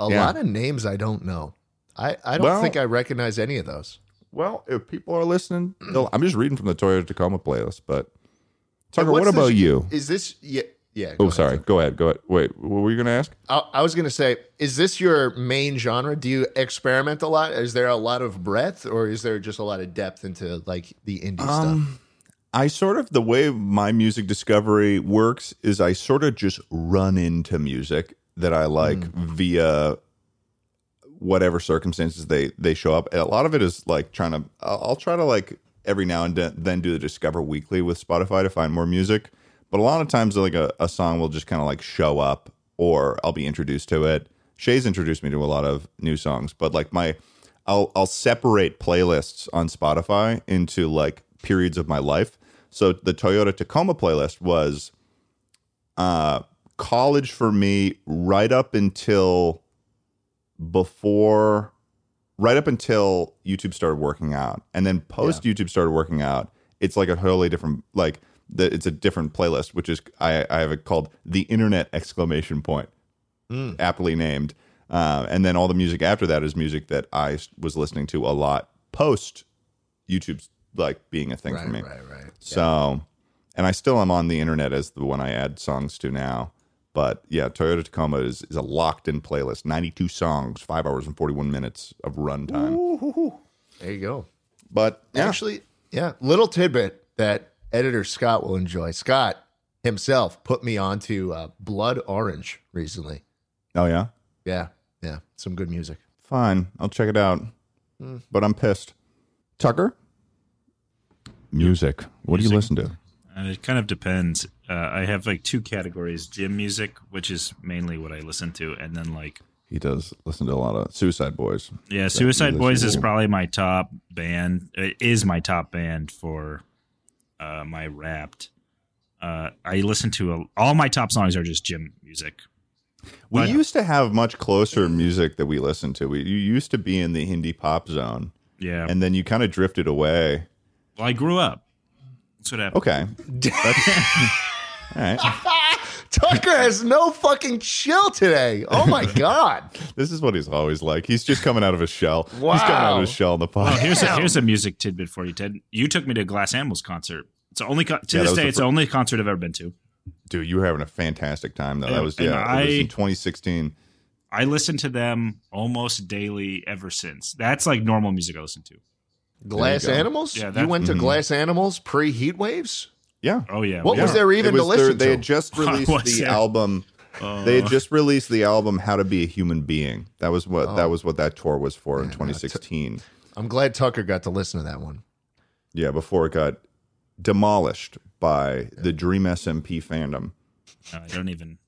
A Yeah. lot of names I don't know. I I don't Well- think I recognize any of those. Well, if people are listening, I'm just reading from the Toyota Tacoma playlist. But Tucker, what about you? Is this yeah yeah? Oh, ahead. sorry. Go ahead. Go ahead. Wait, what were you going to ask? I, I was gonna say, is this your main genre? Do you experiment a lot? Is there a lot of breadth, or is there just a lot of depth into like the indie Um, stuff? I sort of the way my music discovery works is I sort of just run into music that I like via whatever circumstances they they show up. And a lot of it is like trying to. I'll, I'll try to like every now and then, then do the discover weekly with Spotify to find more music. But a lot of times, like a, a song will just kind of like show up, or I'll be introduced to it. Shay's introduced me to a lot of new songs, but like my, I'll I'll separate playlists on Spotify into like periods of my life. So the Toyota Tacoma playlist was uh college for me right up until before right up until YouTube started working out. And then post YouTube started working out, it's like a totally different like the, it's a different playlist, which is I, I have it called the internet exclamation point, aptly named. Uh, and then all the music after that is music that I was listening to a lot post YouTube's like being a thing for me. right, right. So, and I still am on the internet as the one I add songs to now. But yeah, Toyota Tacoma is, is a locked in playlist. 92 songs, five hours and 41 minutes of runtime. There you go. But yeah, Actually, yeah, little tidbit that editor Scott will enjoy. Scott himself put me onto uh, Blood Orange recently. oh yeah, Yeah, yeah, some good music. fine. I'll check it out. But I'm pissed. Tucker? Music. What do you listen to? Uh, it kind of depends. Uh, I have like two categories: gym music, which is mainly what I listen to, and then like He does listen to a lot of Suicide Boys. yeah, Suicide Boys is probably my top band. It is my top band for uh, my Wrapped. Uh, I listen to a, all my top songs are just gym music. We But- used to have much closer music that we listened to. We you used to be in the indie pop zone, Yeah, and then you kind of drifted away. well, I grew up. That's what happened. Okay. All right. Tucker has no fucking chill today. Oh my god. This is what he's always like. He's just coming out of his shell. He's coming out of his shell in the Well, here's a, here's a music tidbit for you, Ted. You took me to a Glass Animals concert. It's the only co- to Yeah, this day. the It's fir- the only concert I've ever been to. Dude, you were having a fantastic time though. That was and yeah. it was I- in 2016. I listen to them almost daily ever since. That's like normal music I listen to. Glass. Animals? Yeah, you went to Mhm. Glass Animals pre Heat Waves? Yeah. Oh yeah, What yeah. was there even It to was their- listen They had just released the there? album. Oh. they had just released the album "How to Be a Human Being." That was what that oh. was what that tour was for in 2016. I'm glad Tucker got to listen to that one. yeah, before it got demolished by the Dream SMP fandom. I don't even.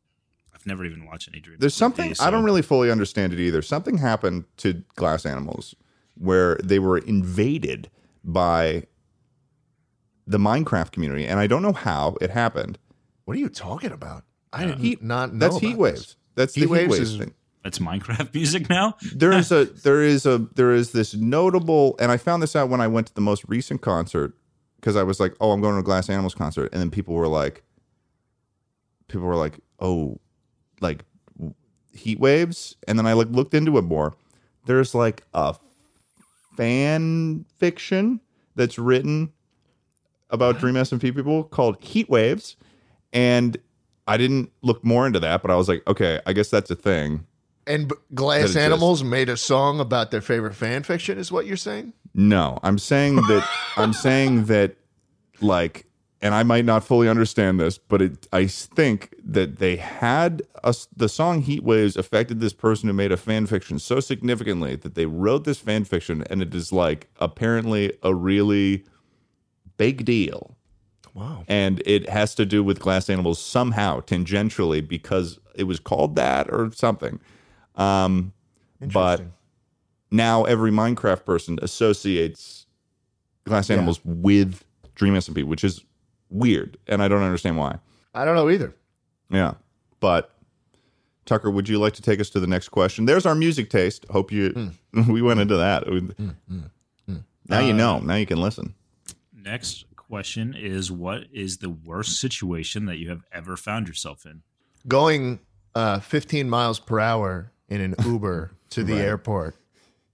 I've never even watched any Dream. There's something SMP, I don't really fully understand it either. Something happened to Glass Animals where they were invaded by the Minecraft community, and I don't know how it happened. What are you talking about? I did Heat- not know. That's about heat waves. this. That's Heat the heat waves waves is- thing. That's Minecraft music now. There is a there is a there is this notable, and I found this out when I went to the most recent concert because I was like, oh, I'm going to a Glass Animals concert, and then people were like, people were like, oh, like heat waves, and then I like looked into it more. There's like a fan fiction that's written about Dream SMP people called Heat Waves, and I didn't look more into that, but I was like, okay, I guess that's a thing. And That Glass exists. Animals made a song about their favorite fan fiction, is what you're saying? No, I'm saying that I'm saying that like and I might not fully understand this, but it, I think that they had us the song Heat Waves affected this person who made a fan fiction so significantly that they wrote this fan fiction and it is like apparently a really big deal. Wow. And it has to do with glass animals somehow tangentially because it was called that or something. Um, but now every Minecraft person associates glass animals with Dream SMP, which is weird, and I don't understand why. I don't know either. Yeah, but Tucker, would you like to take us to the next question? There's our music taste. Hope you hmm. we went into that. Hmm, hmm, now you uh, know. Now you can listen. Next question is what is the worst situation that you have ever found yourself in? Going uh, 15 miles per hour in an Uber to the Right. airport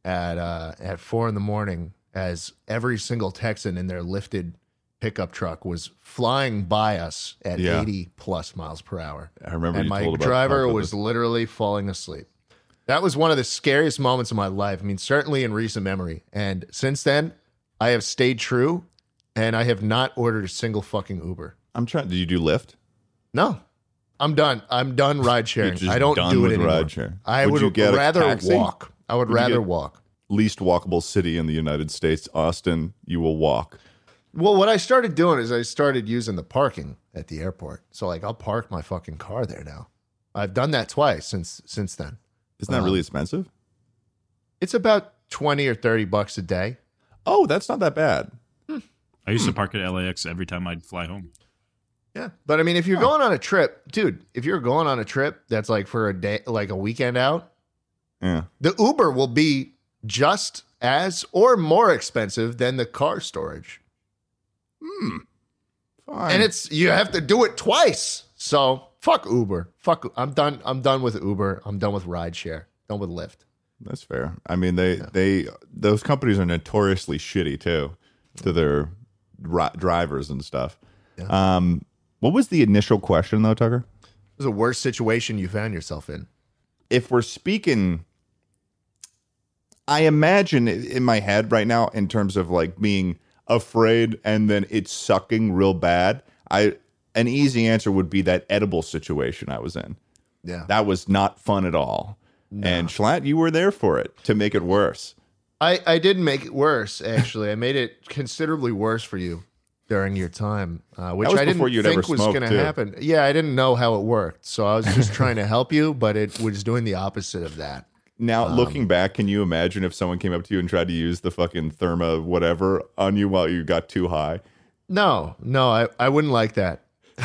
at uh, at four in the morning, as every single Texan in their lifted pickup truck was flying by us at Yeah. 80 plus miles per hour. I remember and you my told driver about was literally falling asleep. That was one of the scariest moments of my life. I mean, certainly in recent memory. And since then, I have stayed true, and I have not ordered a single fucking Uber. I'm trying. Did you do Lyft? No, I'm done. I'm done ride sharing. I don't do it anymore. ride share. I Would would, you get a rather walk. I would, Would rather walk. Least walkable city in the United States, Austin. You will walk. Well, what I started doing is I started using the parking at the airport. So like I'll park my fucking car there now. I've done that twice since since then. Isn't that really um, expensive? It's about 20 or 30 bucks a day. Oh, that's not that bad. I used to park at LAX every time I'd fly home. Yeah. But I mean, if you're going on a trip, dude, if you're going on a trip that's like for a day, like a weekend out, Yeah. the Uber will be just as or more expensive than the car storage. Hmm. Fine. And it's you have to do it twice. So fuck Uber. Fuck I'm done. I'm done with Uber. I'm done with rideshare. Done with Lyft. That's fair. I mean, they they those companies are notoriously shitty too to their ri- drivers and stuff. Um, what was the initial question though, Tucker? It was the worst situation you found yourself in. If we're speaking, I imagine in my head right now in terms of like being afraid and then it's sucking real bad. I an easy answer would be that edible situation I was in. Yeah. That was not fun at all. And Schlatt, you were there for it to make it worse. I, I did make it worse, actually. I made it considerably worse for you during your time, uh, which I didn't think was going to happen. Yeah, I didn't know how it worked. So I was just trying to help you, but it was doing the opposite of that. Now, Um, looking back, can you imagine if someone came up to you and tried to use the fucking therma whatever on you while you got too high? No, no, I, I wouldn't like that.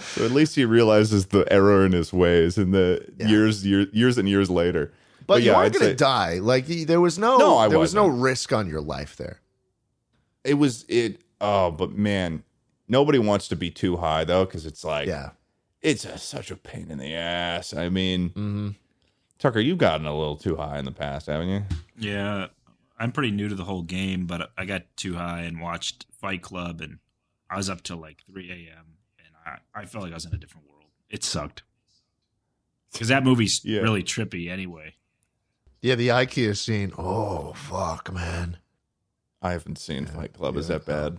So at least he realizes the error in his ways in the years, years, years and years later. But, you yeah, aren't going to die. Like there was no, No, I there was no wasn't. risk on your life there. it was it. Oh, but man, nobody wants to be too high though, because it's like Yeah. it's a, such a pain in the ass. I mean, Mm-hmm. Tucker, you've gotten a little too high in the past, haven't you? Yeah, I'm pretty new to the whole game, but I got too high and watched Fight Club, and I was up till like 3 a.m. and I, I felt like I was in a different world. It sucked because that movie's Yeah. really trippy anyway. Yeah, the IKEA scene. Oh, fuck, man. I haven't seen Fight Club. Is that bad?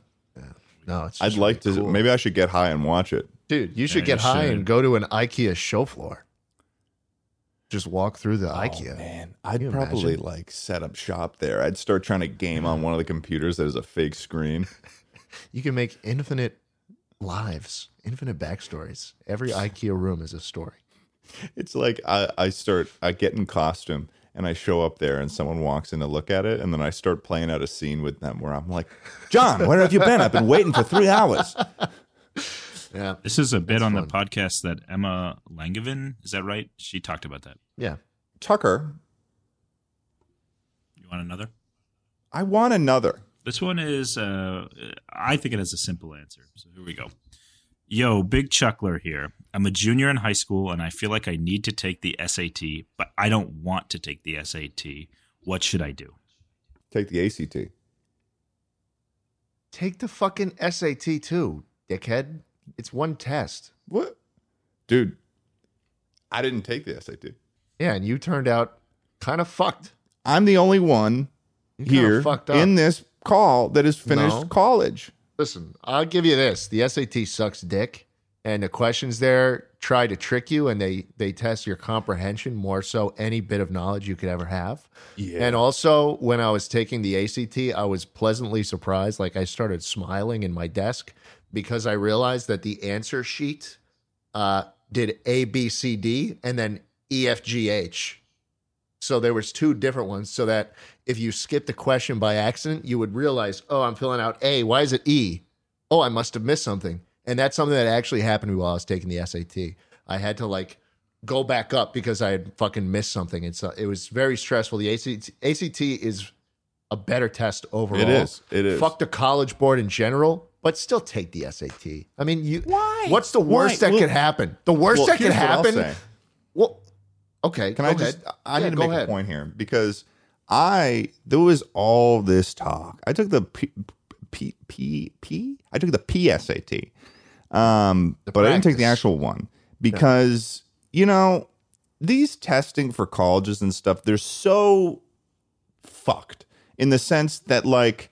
No, it's I'd just like really to. cool. Maybe I should get high and watch it. Dude, you should Yeah, get you high should. and go to an IKEA show floor. Just walk through the Oh, IKEA. man, I'd probably imagine? like set up shop there. I'd start trying to game on one of the computers that is a fake screen. You can make infinite lives, infinite backstories. Every IKEA room is a story. It's like I, I start, I get in costume and I show up there and someone walks in to look at it. And then I start playing out a scene with them where I'm like, John, where have you been? I've been waiting for three hours. Yeah. This is a bit That's on fun. the podcast that Emma Langevin, is that right? She talked about that. Yeah. Tucker, You want another? I want another. This one is, uh, I think it has a simple answer. So here we go. Yo, Big Chuckler here. I'm a junior in high school and I feel like I need to take the SAT, but I don't want to take the SAT. What should I do? Take the ACT. Take the fucking SAT too, dickhead. It's one test. What? Dude, I didn't take the SAT. Yeah, and you turned out kind of fucked. I'm the only one You kinda here fucked in this call that has finished No. college. Listen, I'll give you this: the SAT sucks dick, and the questions there try to trick you, and they they test your comprehension more so any bit of knowledge you could ever have. Yeah. And also, when I was taking the ACT, I was pleasantly surprised. Like I started smiling in my desk because I realized that the answer sheet uh, did A, B, C, D, and then E, F, G, H. So there was two different ones, so that if you skipped a question by accident, you would realize, oh, I'm filling out A. Why is it E? Oh, I must have missed something. And that's something that actually happened to me while I was taking the SAT. I had to like go back up because I had fucking missed something. It's uh, it was very stressful. The ACT, ACT is a better test overall. It is. It is. Fuck the college board in general, but still take the SAT. I mean, you. Why? What's the worst Why? that Well- could happen? The worst Well, that could here's what I'll happen. Well, okay. Can I just? ahead. I Yeah, need to make ahead. a point here because I there was all this talk. I took the P P P, P? I took the PSAT, um, but I didn't take the actual one because you know these testing for colleges and stuff. They're so fucked in the sense that like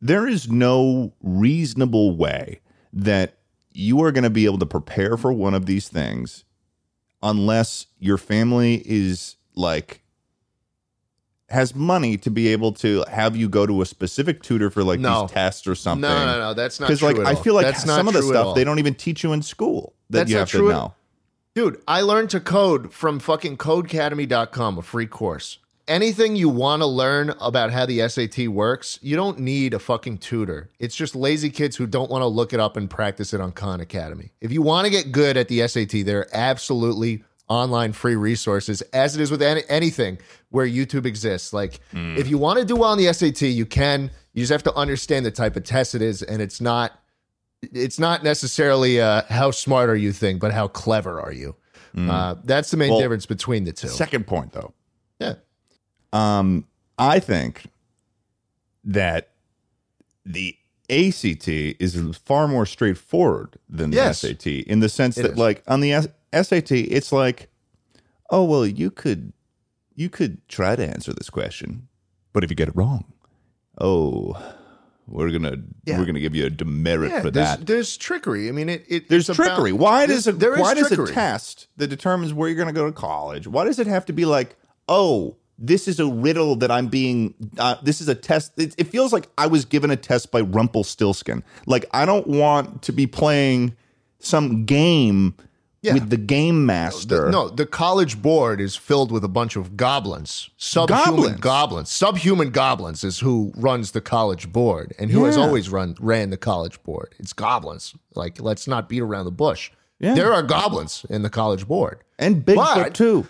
there is no reasonable way that you are going to be able to prepare for one of these things unless your family is like has money to be able to have you go to a specific tutor for like No. these tests or something. No, no, no. That's not Because like I feel like That's some of the true at all. stuff they don't even teach you in school that That's you have to know. Dude, I learned to code from fucking codecademy.com, a free course. Anything you want to learn about how the SAT works, you don't need a fucking tutor. It's just lazy kids who don't want to look it up and practice it on Khan Academy. If you want to get good at the SAT, there are absolutely online free resources, as it is with any, anything where YouTube exists. Like, if you want to do well on the SAT, you can. You just have to understand the type of test it is, and it's not it's not necessarily uh, how smart are you thing, but how clever are you. Uh, that's the main Well, difference between the two. Second point though. Um, I think that the ACT is far more straightforward than the Yes. SAT in the sense that, is. like, on the S- SAT, it's like, oh well, you could you could try to answer this question, but if you get it wrong, oh, we're gonna Yeah. we're gonna give you a demerit Yeah, for there's, that. there's trickery. I mean, it, it There's it's about- trickery. why does a why does a test that determines where you're going to go to college? Why does it have to be like, oh, this is a riddle that I'm being. Uh, this is a test. It, it feels like I was given a test by Rumpelstiltskin. Like I don't want to be playing some game Yeah. with the game master. The- no, the college board is filled with a bunch of goblins, subhuman Goblins? goblins. Subhuman goblins is who runs the college board and who has always run ran the college board. It's goblins. Like, let's not beat around the bush. Yeah. There are goblins in the college board. and Bigfoot But- too,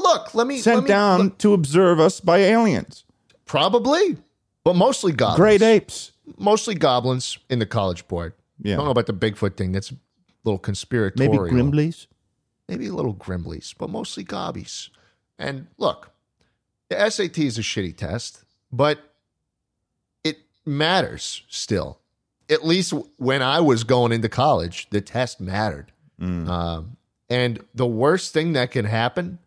Look, let me let sent me- down look, to observe us by aliens, probably, but mostly goblins. great apes. mostly goblins in the college board. Yeah. I don't know about the Bigfoot thing. That's a little conspiratorial. Maybe. Grimblies. Maybe a little Grimblies, but mostly gobbies. And look, the SAT is a shitty test, but it matters still. At least when I was going into college, the test mattered. Um, and the worst thing that can happen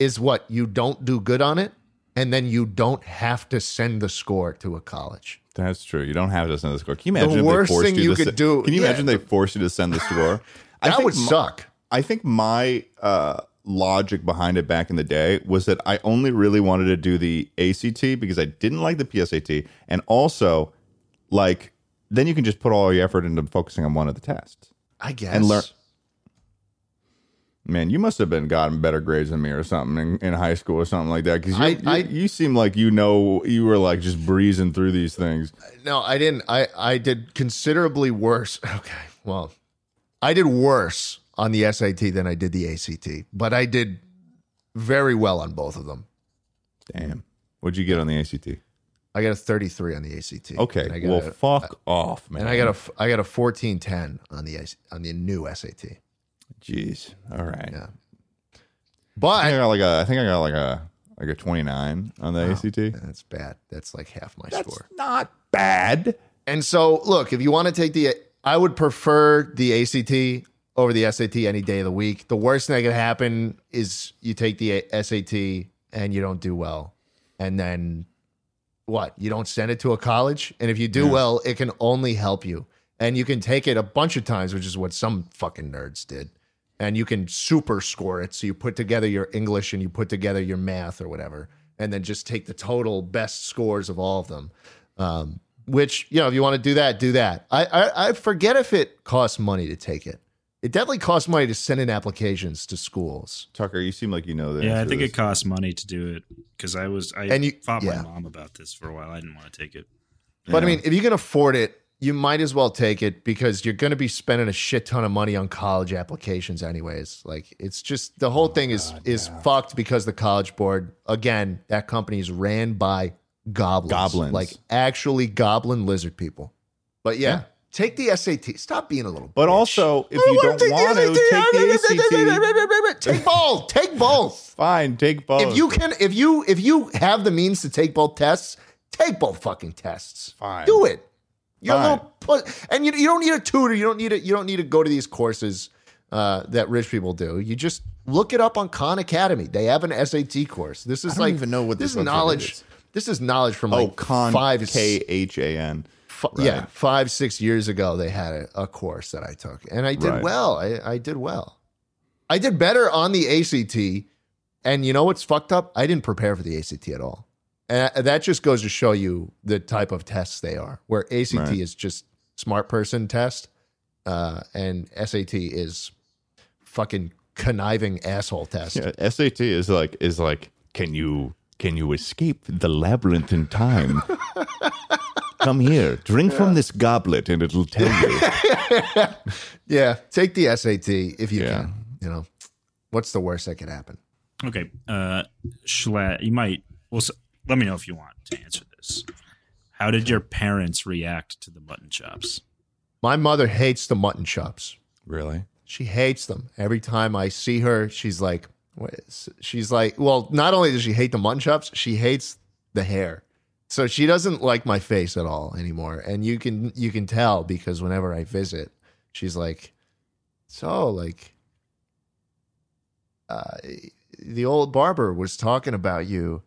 is what? You don't do good on it, and then you don't have to send the score to a college. That's true. You don't have to send the score. Can you imagine The worst thing you, you to could se- do- Can you yeah, imagine they forced you to send the score? I That think would my- suck. I think my uh, logic behind it back in the day was that I only really wanted to do the ACT because I didn't like the PSAT, and also like then you can just put all your effort into focusing on one of the tests. I guess. And learn- Man, you must have been gotten better grades than me or something in, in high school or something like that. Because you, I- you, I- you seem like you know you were like just breezing through these things. Uh, no, I didn't. I, I did considerably worse. Okay. Well, I did worse on the SAT than I did the ACT, but I did very well on both of them. Damn, what'd you get on the ACT? I got a 33 on the ACT. Okay, And I got well, a, fuck uh, off, man. and I got a I got a 1410 on the on the new SAT. Jeez. All right. Yeah. I think I got like a. I think I got like a like a 29 on the ACT. That's bad. That's like half my That's score. not bad. And so, look, if you want to take the, I would prefer the ACT over the SAT any day of the week. The worst thing that could happen is you take the SAT and you don't do well. And then what? You don't send it to a college? And if you do well, it can only help you. And you can take it a bunch of times, which is what some fucking nerds did. And you can super score it. So you put together your English and you put together your math or whatever, and then just take the total best scores of all of them. Um, which, you know, if you want to do that, do that. I, I, I forget if it costs money to take it. It definitely costs money to send in applications to schools. Tucker, you seem like you know the Yeah, I think this. it costs money to do it because I was I And you- fought yeah. my mom about this for a while. I didn't want to take it. But I mean, if you can afford it, you might as well take it because you're going to be spending a shit ton of money on college applications anyways. Like it's just the whole oh thing is is fucked because the college board again, that company is ran by goblins. Goblins. Like actually goblin lizard people. But yeah, take the SAT. Stop being a little But bitch. also, if you don't take want to take the ACT, take both. Take both. fine, take both. If you can if you if you have the means to take both tests, take both fucking tests. Fine. Do it. You're a Fine. little put, and you, you don't need a tutor. You don't need it. You don't need to go to these courses uh, that rich people do. You just look it up on Khan Academy. They have an SAT course. This is don't like even know what this this is knowledge. is. This is knowledge from oh, like con five K H A N. f- yeah five six years ago. They had a, a course that I took, and I did Right. well. I, I did well. I did better on the ACT. And you know what's fucked up? I didn't prepare for the ACT at all. And that just goes to show you the type of tests they are, where ACT Right. is just smart person test, uh, and SAT is fucking conniving asshole test. Yeah, SAT is like is like can you can you escape the labyrinth in time? Come here, drink from this goblet, and it'll tell you. Yeah, take the SAT if you Yeah. can. You know, what's the worst that could happen? Okay, uh, Schlatt, you might. Well, s let me know if you want to answer this. How did your parents react to the mutton chops? My mother hates the mutton chops. Really? She hates them. Every time I see her, she's like, she's like, well, not only does she hate the mutton chops, she hates the hair. So she doesn't like my face at all anymore. And you can you can tell because whenever I visit, she's like, so like, uh, the old barber was talking about you.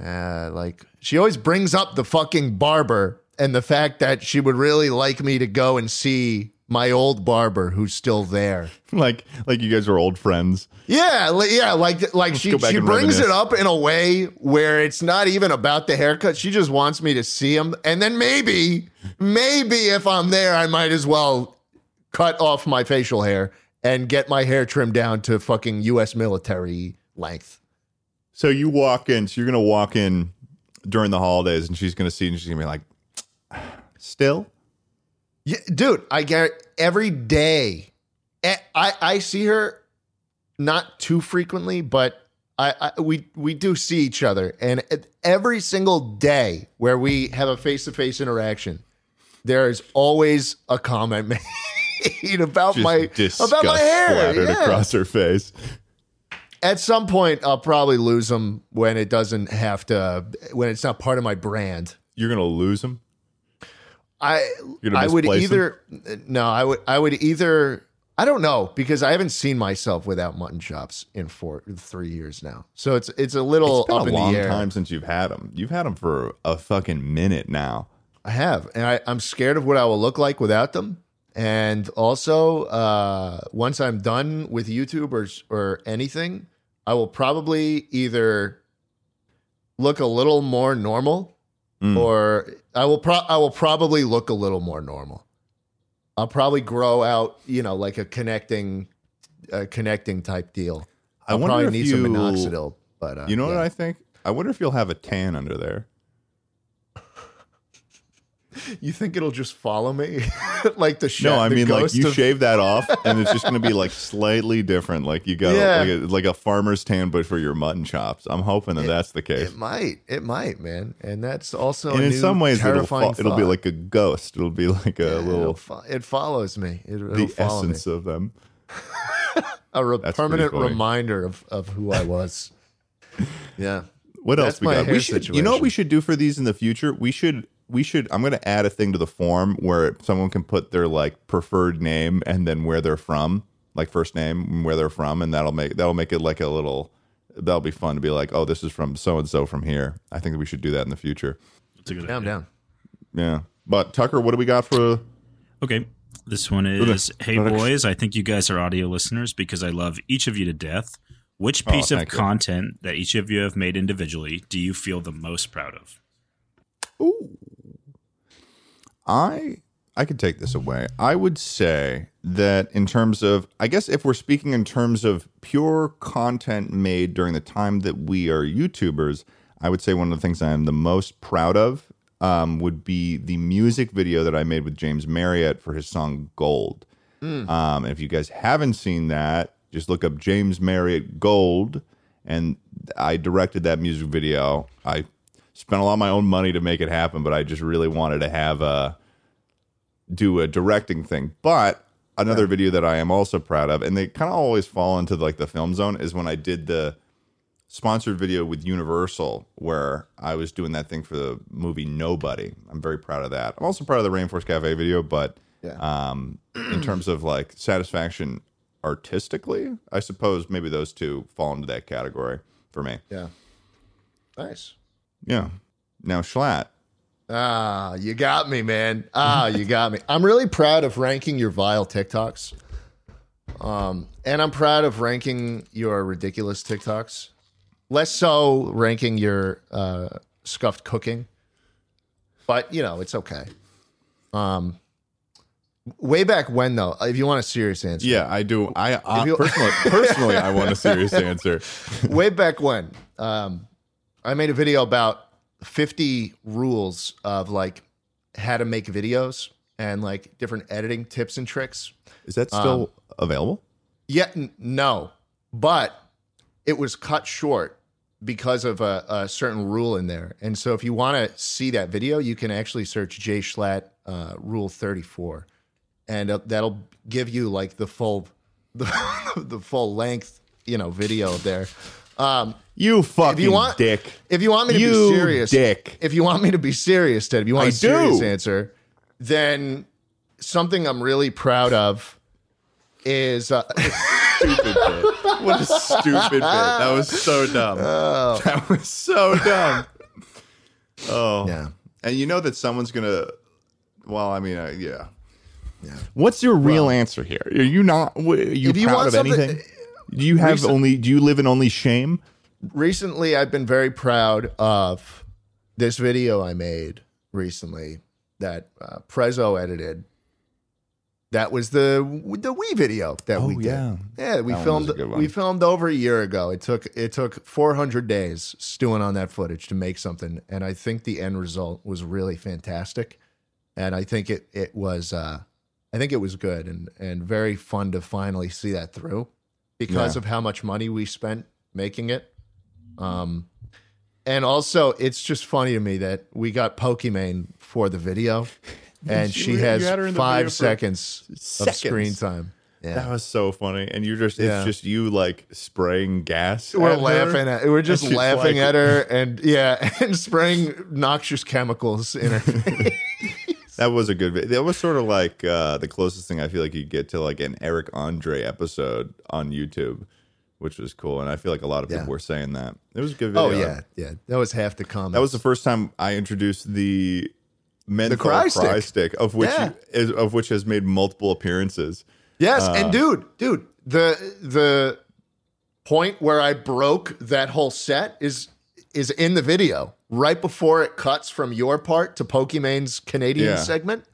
Uh, like she always brings up the fucking barber and the fact that she would really like me to go and see my old barber who's still there. Like like you guys were old friends. Yeah, li- yeah, like like she back she and brings it up in a way where it's not even about the haircut. She just wants me to see him, and then maybe maybe if I'm there, I might as well cut off my facial hair and get my hair trimmed down to fucking U.S. military length. So you walk in. So you're gonna walk in during the holidays, and she's gonna see, and she's gonna be like, "Still, Yeah, dude, I get it every day. I I see her not too frequently, but I, I we we do see each other, and every single day where we have a face to face interaction, there is always a comment made about just my about my hair. Yeah. across her face." At some point, I'll probably lose them when it doesn't have to, when it's not part of my brand. You're gonna lose them. I I would either no, I would I would either I don't know because I haven't seen myself without mutton chops in four three years now. So it's it's a little It's been up a in long the air. time since you've had them. You've had them for a fucking minute now. I have, and I, I'm scared of what I will look like without them. And also, uh, once I'm done with YouTube or or anything, I will probably either look a little more normal, Mm. or I will pro- I will probably look a little more normal. I'll probably grow out, you know, like a connecting, a connecting type deal. I I'll wonder probably if need some you- minoxidil, but uh, You know what. I think? I wonder if you'll have a tan under there. You think it'll just follow me, like the sh- No, I mean like you of- shave that off, and it's just going to be like slightly different. Like you got Yeah. like, a, like a farmer's tan, but for your mutton chops. I'm hoping that that's the case. It might, it might, man, and that's also and in some ways, it'll fo- it'll be like a ghost. It'll be like a Yeah, little fo- it follows me. It, the essence of them. A re- permanent reminder of of who I was. Yeah. What That's else we got? We should, you know what we should do for these in the future? We should we should I'm going to add a thing to the form where someone can put their like preferred name and then where they're from, like first name and where they're from and that'll make that'll make it like a little that'll be fun to be like, "Oh, this is from so and so from here." I think we should do that in the future. That's a good Calm down. Yeah. But Tucker, what do we got for Okay. This one is Hey boys, I think you guys are audio listeners because I love each of you to death. Which oh, piece of Oh, thank you. content that each of you have made individually do you feel the most proud of? I I could take this away. I would say that in terms of I guess if we're speaking in terms of pure content made during the time that we are YouTubers, I would say one of the things I am the most proud of um, would be the music video that I made with James Marriott for his song Gold. Um, if you guys haven't seen that, just look up James Marriott Gold, and I directed that music video. I spent a lot of my own money to make it happen, but I just really wanted to have a do a directing thing. But another video that I am also proud of, and they kind of always fall into like the film zone, is when I did the sponsored video with Universal, where I was doing that thing for the movie Nobody. I'm very proud of that. I'm also proud of the Rainforest Cafe video, but Yeah. um, in terms of like satisfaction artistically, I suppose maybe those two fall into that category for me. Yeah. Nice. Yeah. Now Schlatt. Ah, you got me, man. Ah, you got me. I'm really proud of ranking your vile TikToks. Um, and I'm proud of ranking your ridiculous TikToks. Less so ranking your uh, scuffed cooking. But, you know, it's okay. Um, way back when, though, if you want a serious answer, Yeah, I do. I uh, you- personally, personally, I want a serious answer. way back when um, i made a video about 50 rules of like how to make videos and like different editing tips and tricks. Is that still available? yet n- no but it was cut short because of a, a certain rule in there. And so if you want to see that video you can actually search jay schlatt uh, rule 34 and uh, that'll give you like the full the, the full length you know video there. Um, You fucking want- dick. If you want me to You be serious, dick. If you want me to be serious, Ted, if you want I a serious do. answer, then something I'm really proud of is uh, stupid bit. What a stupid bit. That was so dumb. That was so dumb. Oh. yeah. And you know that someone's going to, well, I mean, uh, yeah. What's your real answer here? Are you not, are you If you proud want of anything? Do you have Recent- only, do you live in only shame? Recently, I've been very proud of this video I made recently that uh, Prezzo edited. That was the the Wii video that Oh, we did. yeah. yeah. We That filmed was a good one. we filmed over a year ago. It took it took 400 days stewing on that footage to make something, and I think the end result was really fantastic. And I think it it was uh, I think it was good and and very fun to finally see that through because Yeah. of how much money we spent making it. Um, and also, it's just funny to me that we got Pokimane for the video, and You she has had her in the five seconds, seconds. of screen time. Yeah. That was so funny. And you're just, Yeah. it's just you like spraying gas. we're at her. laughing at we're just laughing like- at her and yeah and spraying noxious chemicals in her face. That was a good. That was sort of like uh, the closest thing I feel like you get to like an Eric Andre episode on YouTube, which was cool. And I feel like a lot of people Yeah. were saying that it was a good video. oh yeah yeah that was half the comment that was the first time I introduced the menthol cry cry, stick. stick. of which Yeah. is, of which has made multiple appearances. Yes, Uh, and dude, dude, the the point where I broke that whole set is is in the video right before it cuts from your part to Pokimane's Canadian Yeah. segment.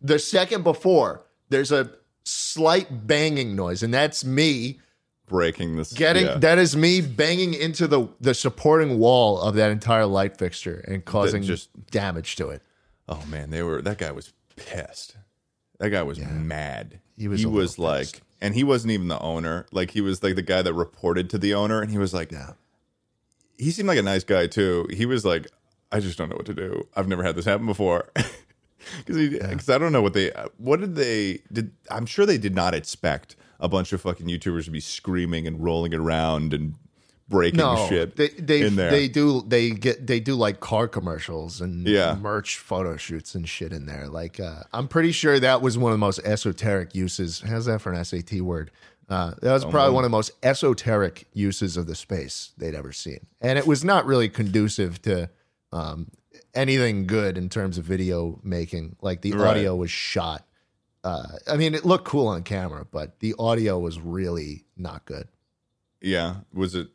The second before, there's a slight banging noise, and that's me Breaking this, getting yeah. that is me banging into the the supporting wall of that entire light fixture and causing just- damage to it. Oh man, they were. That guy was pissed. That guy was mad. He was He was like, pissed. and he wasn't even the owner. Like he was like the guy that reported to the owner, and he was like, Yeah. he seemed like a nice guy too. He was like, I just don't know what to do. I've never had this happen before. Because because I don't know what they what did they did. I'm sure they did not expect a bunch of fucking YouTubers would be screaming and rolling around and breaking no, shit they they, in there. they do they get they do like car commercials and Yeah. merch photo shoots and shit in there. Like uh, I'm pretty sure that was one of the most esoteric uses. How's that for an SAT word? Uh, that was probably one of the most esoteric uses of the space they'd ever seen, and it was not really conducive to um, anything good in terms of video making. Like the Right. audio was shot. Uh, I mean, it looked cool on camera, but the audio was really not good. yeah. Was it?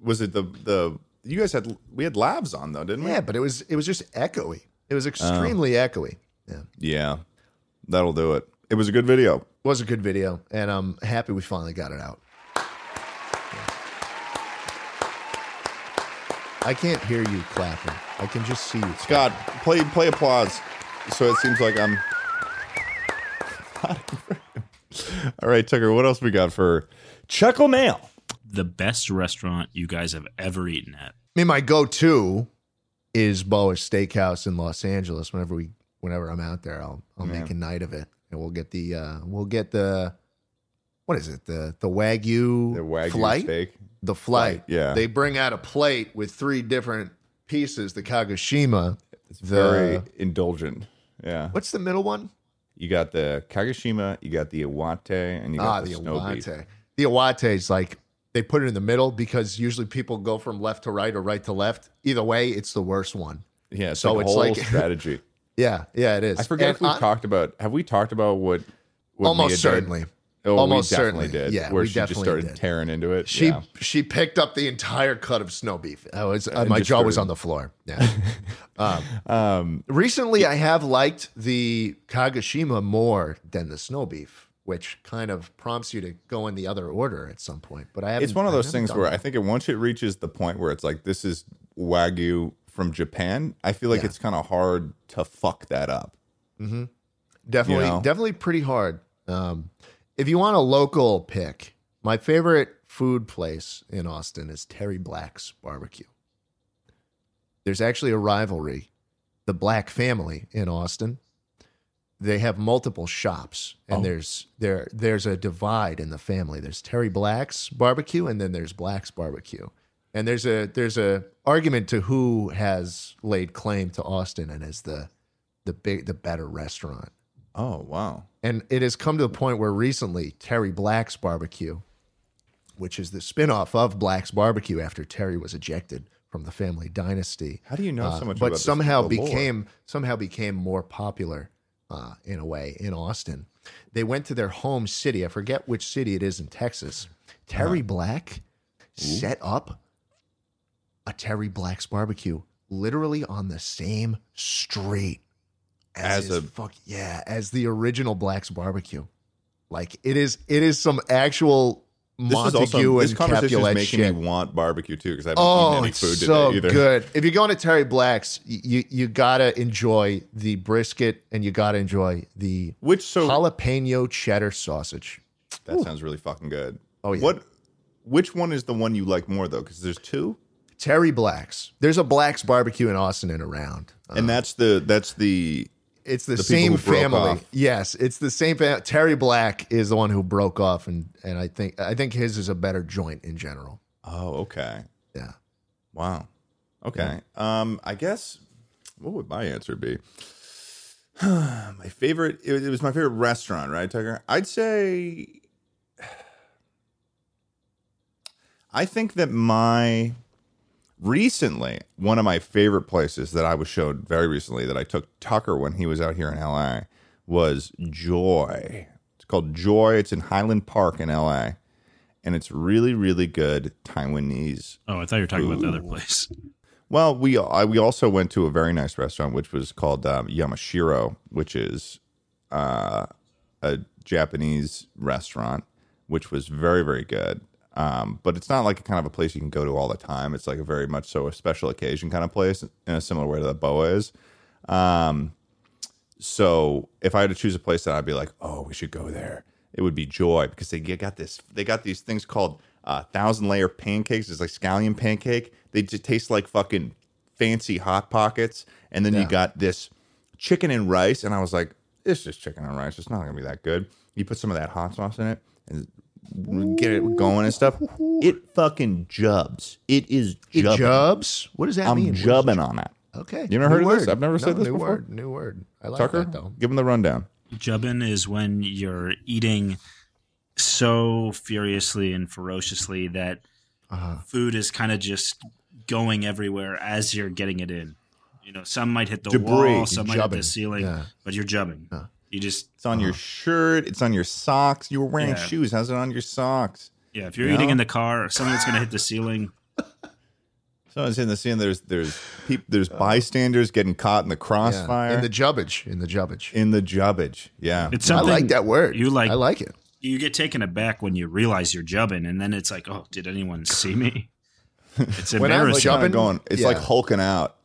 Was it the the? You guys had we had lavs on though, didn't we? Yeah, but it was it was just echoey. It was extremely echoey. Yeah, Yeah. That'll do it. It was a good video. it was a good video, and I'm happy we finally got it out. I can't hear you clapping. I can just see you. Scott, play play applause. So it seems like I'm. All right, Tucker. What else we got for Chuckle Mail? The best restaurant you guys have ever eaten at. I mean, my go-to is Boa's Steakhouse in Los Angeles. Whenever we, whenever I'm out there, I'll I'll make a night of it, and we'll get the uh we'll get the what is it the the wagyu The wagyu flight steak. the flight. yeah. They bring out a plate with three different pieces. The Kagoshima. It's the very indulgent. Yeah. what's the middle one? You got the Kagoshima, you got the Iwate, and you got Ah, the, the snow beef. Iwate. The Iwate is like they put it in the middle because usually people go from left to right or right to left. Either way, it's the worst one. Yeah, it's So like it's whole like- strategy. Yeah, yeah, it is. I forget And if we I- talked about. Have we talked about what? what almost Mia did? Oh, Almost we definitely certainly. did. Yeah, where we she just started did. tearing into it. She yeah. she picked up the entire cut of snow beef. I was uh, my jaw was on the floor. Yeah. um, Um, recently, I have liked the Kagoshima more than the snow beef, which kind of prompts you to go in the other order at some point. But I haven't. it's one of those things where that. I think it, once it reaches the point where it's like this is wagyu from Japan, I feel like Yeah. it's kind of hard to fuck that up. definitely you know? definitely pretty hard. Um, if you want a local pick, my favorite food place in Austin is Terry Black's Barbecue. There's actually a rivalry. The Black family in Austin, they have multiple shops, and Oh. there's there there's a divide in the family. There's Terry Black's Barbecue, and then there's Black's Barbecue. And there's a there's a argument to who has laid claim to Austin and is the the big the better restaurant. Oh wow! And it has come to the point where recently Terry Black's Barbecue, which is the spinoff of Black's Barbecue after Terry was ejected from the family dynasty. How do you know uh, so much? but somehow the lore? became somehow became more popular uh, in a way in Austin. They went to their home city. I forget which city it is in Texas. Terry Uh-huh. Black set up a Terry Black's barbecue literally on the same street as, As a- fuck yeah as the original Black's barbecue. Like it is it is some actual This is Montague also this and conversation is making shit. me want barbecue too because I haven't Oh, eaten any food so today either. good. If you're going to Terry Black's, you you gotta enjoy the brisket and you gotta enjoy the Which so jalapeno cheddar sausage. that sounds really fucking good. Oh, yeah. What? Which one is the one you like more though? Because there's two, Terry Black's. There's a Black's barbecue in Austin and around. And uh, that's the that's the it's the, the same family. Yes, it's the same family. Terry Black is the one who broke off, and and I think I think his is a better joint in general. oh okay Yeah. wow okay um I guess what would my answer be? my favorite it, it was my favorite restaurant right Tucker I'd say I think that my recently one of my favorite places that I was showed very recently that I took Tucker when he was out here in LA was Joy. It's called Joy. It's in Highland Park in LA. And it's really, really good Taiwanese. Oh, I thought you were talking about the other place. Well, we I, we also went to a very nice restaurant which was called um, Yamashiro, which is uh, a Japanese restaurant, which was very, very good. Um, but it's not like a kind of a place you can go to all the time. It's like a very much so a special occasion kind of place in a similar way to the Boa is. Um, so if I had to choose a place that I'd be like, oh, we should go there, it would be Joy because they get- got this. They got these things called uh, thousand layer pancakes. It's like scallion pancake. They just taste like fucking fancy hot pockets. And then Yeah. you got this chicken and rice, and I was like, it's just chicken and rice. It's not gonna be that good. You put some of that hot sauce in it, and get it going and stuff. It fucking jubs. It is It jubs. What does that I'm mean? What is- jubbing on it. Okay. You never New heard of this? I've never No, said this new before. Word, new word. I like Tucker, that though. give him the rundown. Jubbing is when you're eating so furiously and ferociously that Uh-huh. food is kind of just going everywhere as you're getting it in. You know, some might hit the Debris. wall, some might hit the ceiling, Yeah. but you're jubbing. You just It's on your shirt. It's on your socks. You were wearing Uh-huh. Yeah. shoes. How's it on your socks? yeah. If you're You eating know? in the car, something that's going to hit the ceiling. Someone's in the scene. There's there's peop, there's bystanders getting caught in the Yeah. crossfire In the jubbage. In the jubbage. in the jubbage. Yeah, It's I like that word. You like I like it. you get taken aback when you realize you're jubbing, and then it's like, oh, did anyone see me? It's When I'm embarrassing. jubbing- Kinda going. It's Yeah. like hulking out.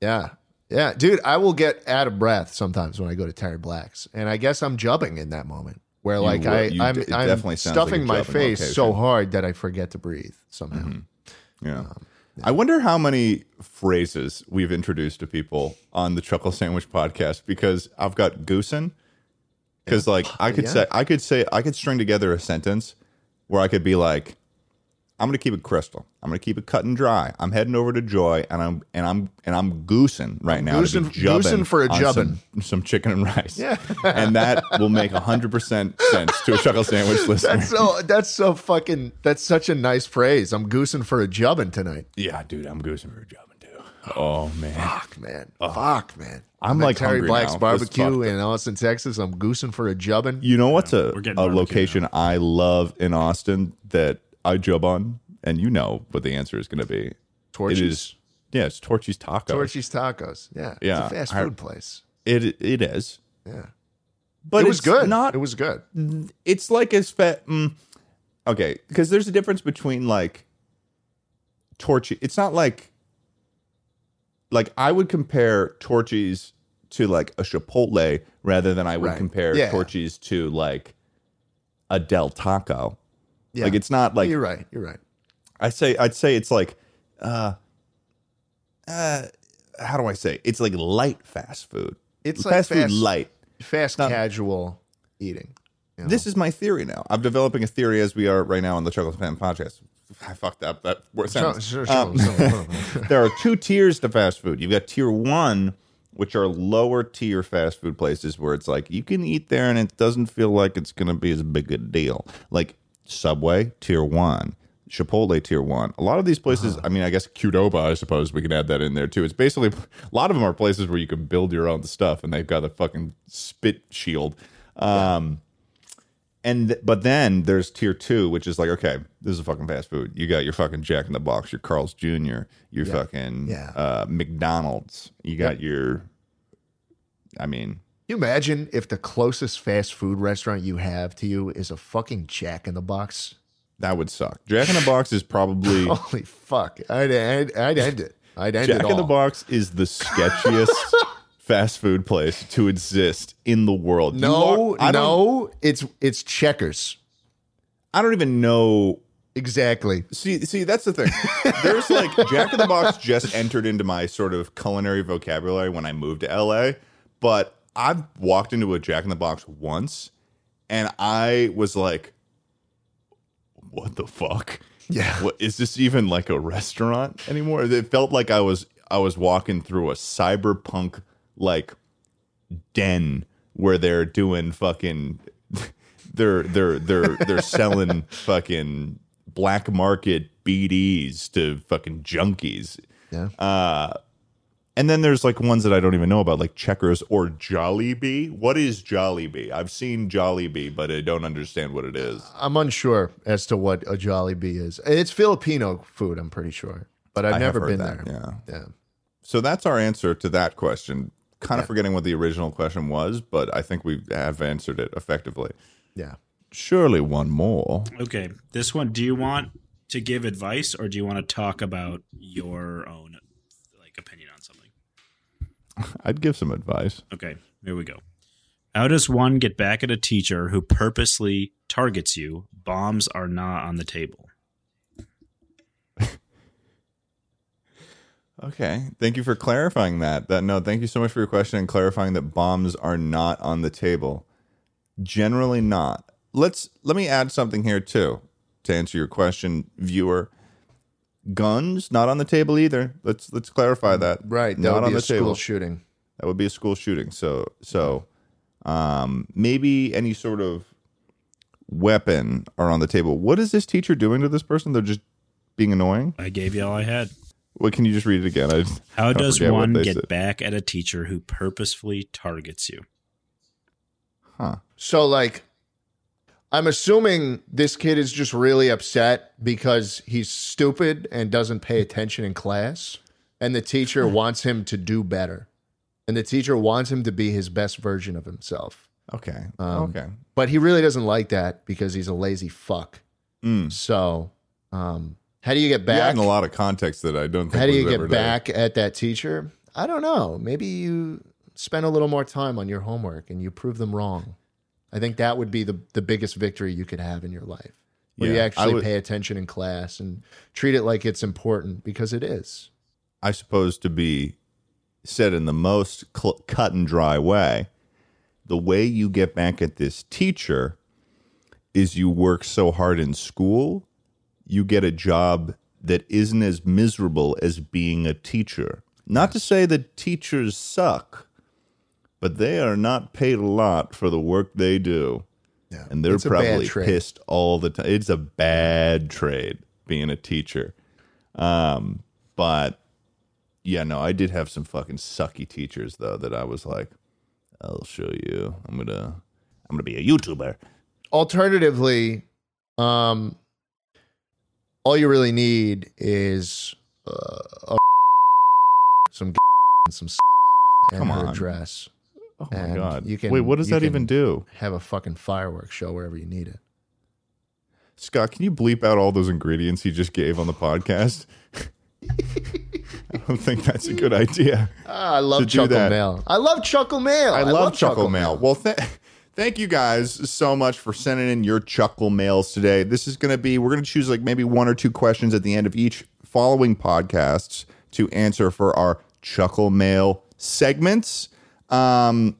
Yeah. Yeah. Dude, I will get out of breath sometimes when I go to Terry Black's. And I guess I'm jubbing in that moment where like will. I I'm, d- I'm sounds like stuffing my face so hard that I forget to breathe somehow. Mm-hmm. Um, yeah. I wonder how many phrases we've introduced to people on the Chuckle Sandwich podcast because I've got goosen. Because like I oh, could Yeah. say I could say I could string together a sentence where I could be like, I'm gonna keep it crystal. I'm gonna keep it cut and dry. I'm heading over to Joy and I'm and I'm and I'm goosing right now. to goosing- goosing for a jubbin'. Some, some chicken and rice. Yeah. and that will make hundred percent sense to a Chuckle Sandwich listener. That's so that's so fucking that's such a nice phrase. I'm goosing for a jubbin tonight. yeah, dude, I'm goosing for a jubbin too. Oh man. Fuck man. Oh. Fuck man. I'm at like Terry hungry Black's now. Barbecue in Austin, Texas. I'm goosing for a jubbin. You know what's a, a barbecue location I love in Austin that I jub on? And you know what the answer is going to be. Torchy's. It is, yeah, it's Torchy's Tacos. Torchy's Tacos. Yeah. Yeah. It's a fast I- food place. It, it is. Yeah. But it was good. Not, it was good. it's like as fat. Mm, okay, because there's a difference between like Torchy. It's not like, like I would compare Torchy's to like a Chipotle rather than I would Right. compare Yeah. Torchy's to like a Del Taco. Yeah. Like it's not like You're right. You're right. I say I'd say it's like uh uh how do I say? It's like light fast food. It's like fast, food light. Fast Not- casual eating. you know? This is my theory now. I'm developing a theory as we are right now on the Chocolate Fan podcast. I fucked up that word Sure, sentence. sure, sure, Um, sure. there are two tiers to fast food. You've got tier one, which are lower tier fast food places where it's like you can eat there and it doesn't feel like it's going to be as big a deal. Like Subway, tier one. Chipotle tier one. A lot of these places, I mean, I guess Qdoba, I suppose we can add that in there too. It's basically a lot of them are places where you can build your own stuff and they've got a fucking spit shield. Um, and th- but then there's tier two, which is like, okay, this is a fucking fast food. You got your fucking Jack in the Box, your Carl's Jr., your fucking Yeah. Uh, McDonald's. You got your, I mean, you imagine if the closest fast food restaurant you have to you is a fucking Jack in the Box? that would suck. Jack in the Box is probably Holy fuck! I'd, I'd, I'd end it. I'd end Jack it all. in the Box is the sketchiest fast food place to exist in the world. No, don't- no, it's it's Checkers. I don't even know Exactly. See, see, that's the thing. There's like Jack in the Box just entered into my sort of culinary vocabulary when I moved to LA, but I've walked into a Jack in the Box once, and I was like, "What the fuck? Yeah. What is this even like a restaurant anymore?" It felt like I was I was walking through a cyberpunk like den where they're doing fucking they're they're they're they're selling fucking black market BDs to fucking junkies. Yeah. Uh and then there's like ones that I don't even know about, like Checkers or Jollibee. What is Jollibee? I've seen Jollibee, but I don't understand what it is. I'm unsure as to what a Jollibee is. It's Filipino food, I'm pretty sure, but I've I never been that, there. Yeah. Yeah. So that's our answer to that question. Kind of forgetting what the original question was, but I think we have answered it effectively. Yeah. Surely one more. Okay, this one. Do you want to give advice, or do you want to talk about your own like opinion on something? I'd give some advice. Okay, here we go. How does one get back at a teacher who purposely targets you? Bombs are not on the table. Okay. Thank you for clarifying that. That no, thank you so much for your question and clarifying that bombs are not on the table. Generally not. let's let me add something here too to answer your question, viewer. Guns not on the table either. Let's let's clarify that. Right. That not would on the a school table. shooting. That would be a school shooting. So so um maybe any sort of weapon are on the table. What is this teacher doing to this person? They're just being annoying. I gave you all I had. What can you just read it again? I, How I does one get said. back at a teacher who purposefully targets you? Huh. So, like, I'm assuming this kid is just really upset because he's stupid and doesn't pay attention in class, and the teacher wants him to do better, and the teacher wants him to be his best version of himself. Okay. Um, okay. But he really doesn't like that because he's a lazy fuck. Mm. So, um, how do you get Yeah, back? in a lot of context that I don't think. how do you get back at that teacher? I don't know. Maybe you spend a little more time on your homework and you prove them wrong. I think that would be the the biggest victory you could have in your life. Where you Yeah, I actually would- pay attention in class and treat it like it's important because it is. I suppose to be said in the most cl- cut and dry way, the way you get back at this teacher is you work so hard in school, you get a job that isn't as miserable as being a teacher. Not to say that teachers suck, but they are not paid a lot for the work they do. Yeah. And they're probably pissed all the time. It's a bad trade being a teacher. Um, but yeah, no, I did have some fucking sucky teachers though that I was like, I'll show you. I'm gonna I'm gonna be a YouTuber. Alternatively, um, all you really need is uh, a some and some and Come her on. address. Oh my And god. you can- Wait, what does that even do? Have a fucking fireworks show wherever you need it. Scott, can you bleep out all those ingredients he just gave on the podcast? I don't think that's a good idea. Ah, I love Chuckle. Mail. I love Chuckle Mail. I, love, Chuckle, Mail. Well, th- thank you guys so much for sending in your Chuckle Mails today. This is going to be, we're going to choose like maybe one or two questions at the end of each following podcasts to answer for our Chuckle Mail segments. Um,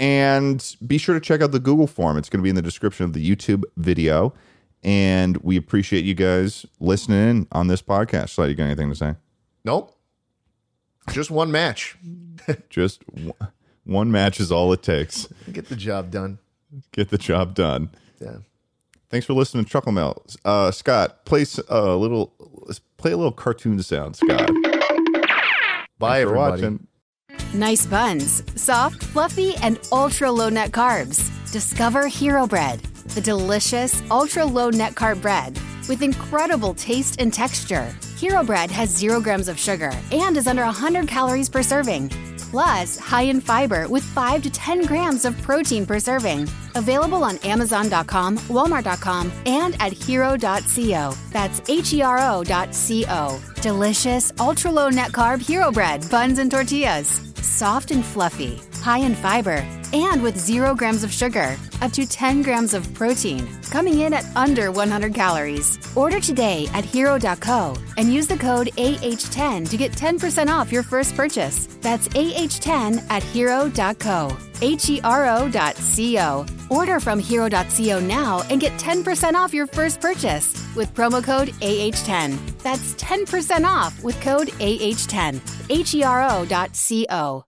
and be sure to check out the Google form. It's going to be in the description of the YouTube video. And we appreciate you guys listening in on this podcast. So, you got anything to say? Nope. Just one match. Just w- one match is all it takes. Get the job done. Get the job done. Yeah. Thanks for listening to Chuckle Mail. Uh, Scott, play a little, play a little cartoon sound, Scott. Bye, for everybody. watching. Nice buns, soft, fluffy, and ultra low net carbs. Discover Hero Bread, the delicious ultra low net carb bread with incredible taste and texture. Hero Bread has zero grams of sugar and is under 100 calories per serving. Plus, high in fiber with 5 to 10 grams of protein per serving. Available on Amazon.com, Walmart.com, and at hero.co. That's H E R O.co. Delicious, ultra low net carb Hero Bread, buns and tortillas. Soft and fluffy, high in fiber, and with zero grams of sugar, up to 10 grams of protein, coming in at under 100 calories. Order today at hero.co and use the code AH10 to get 10% off your first purchase. That's AH10 at hero.co. H E R O dot C O. Order from hero.co now and get 10% off your first purchase with promo code AH10. That's 10% off with code AH10. H E R O dot C O.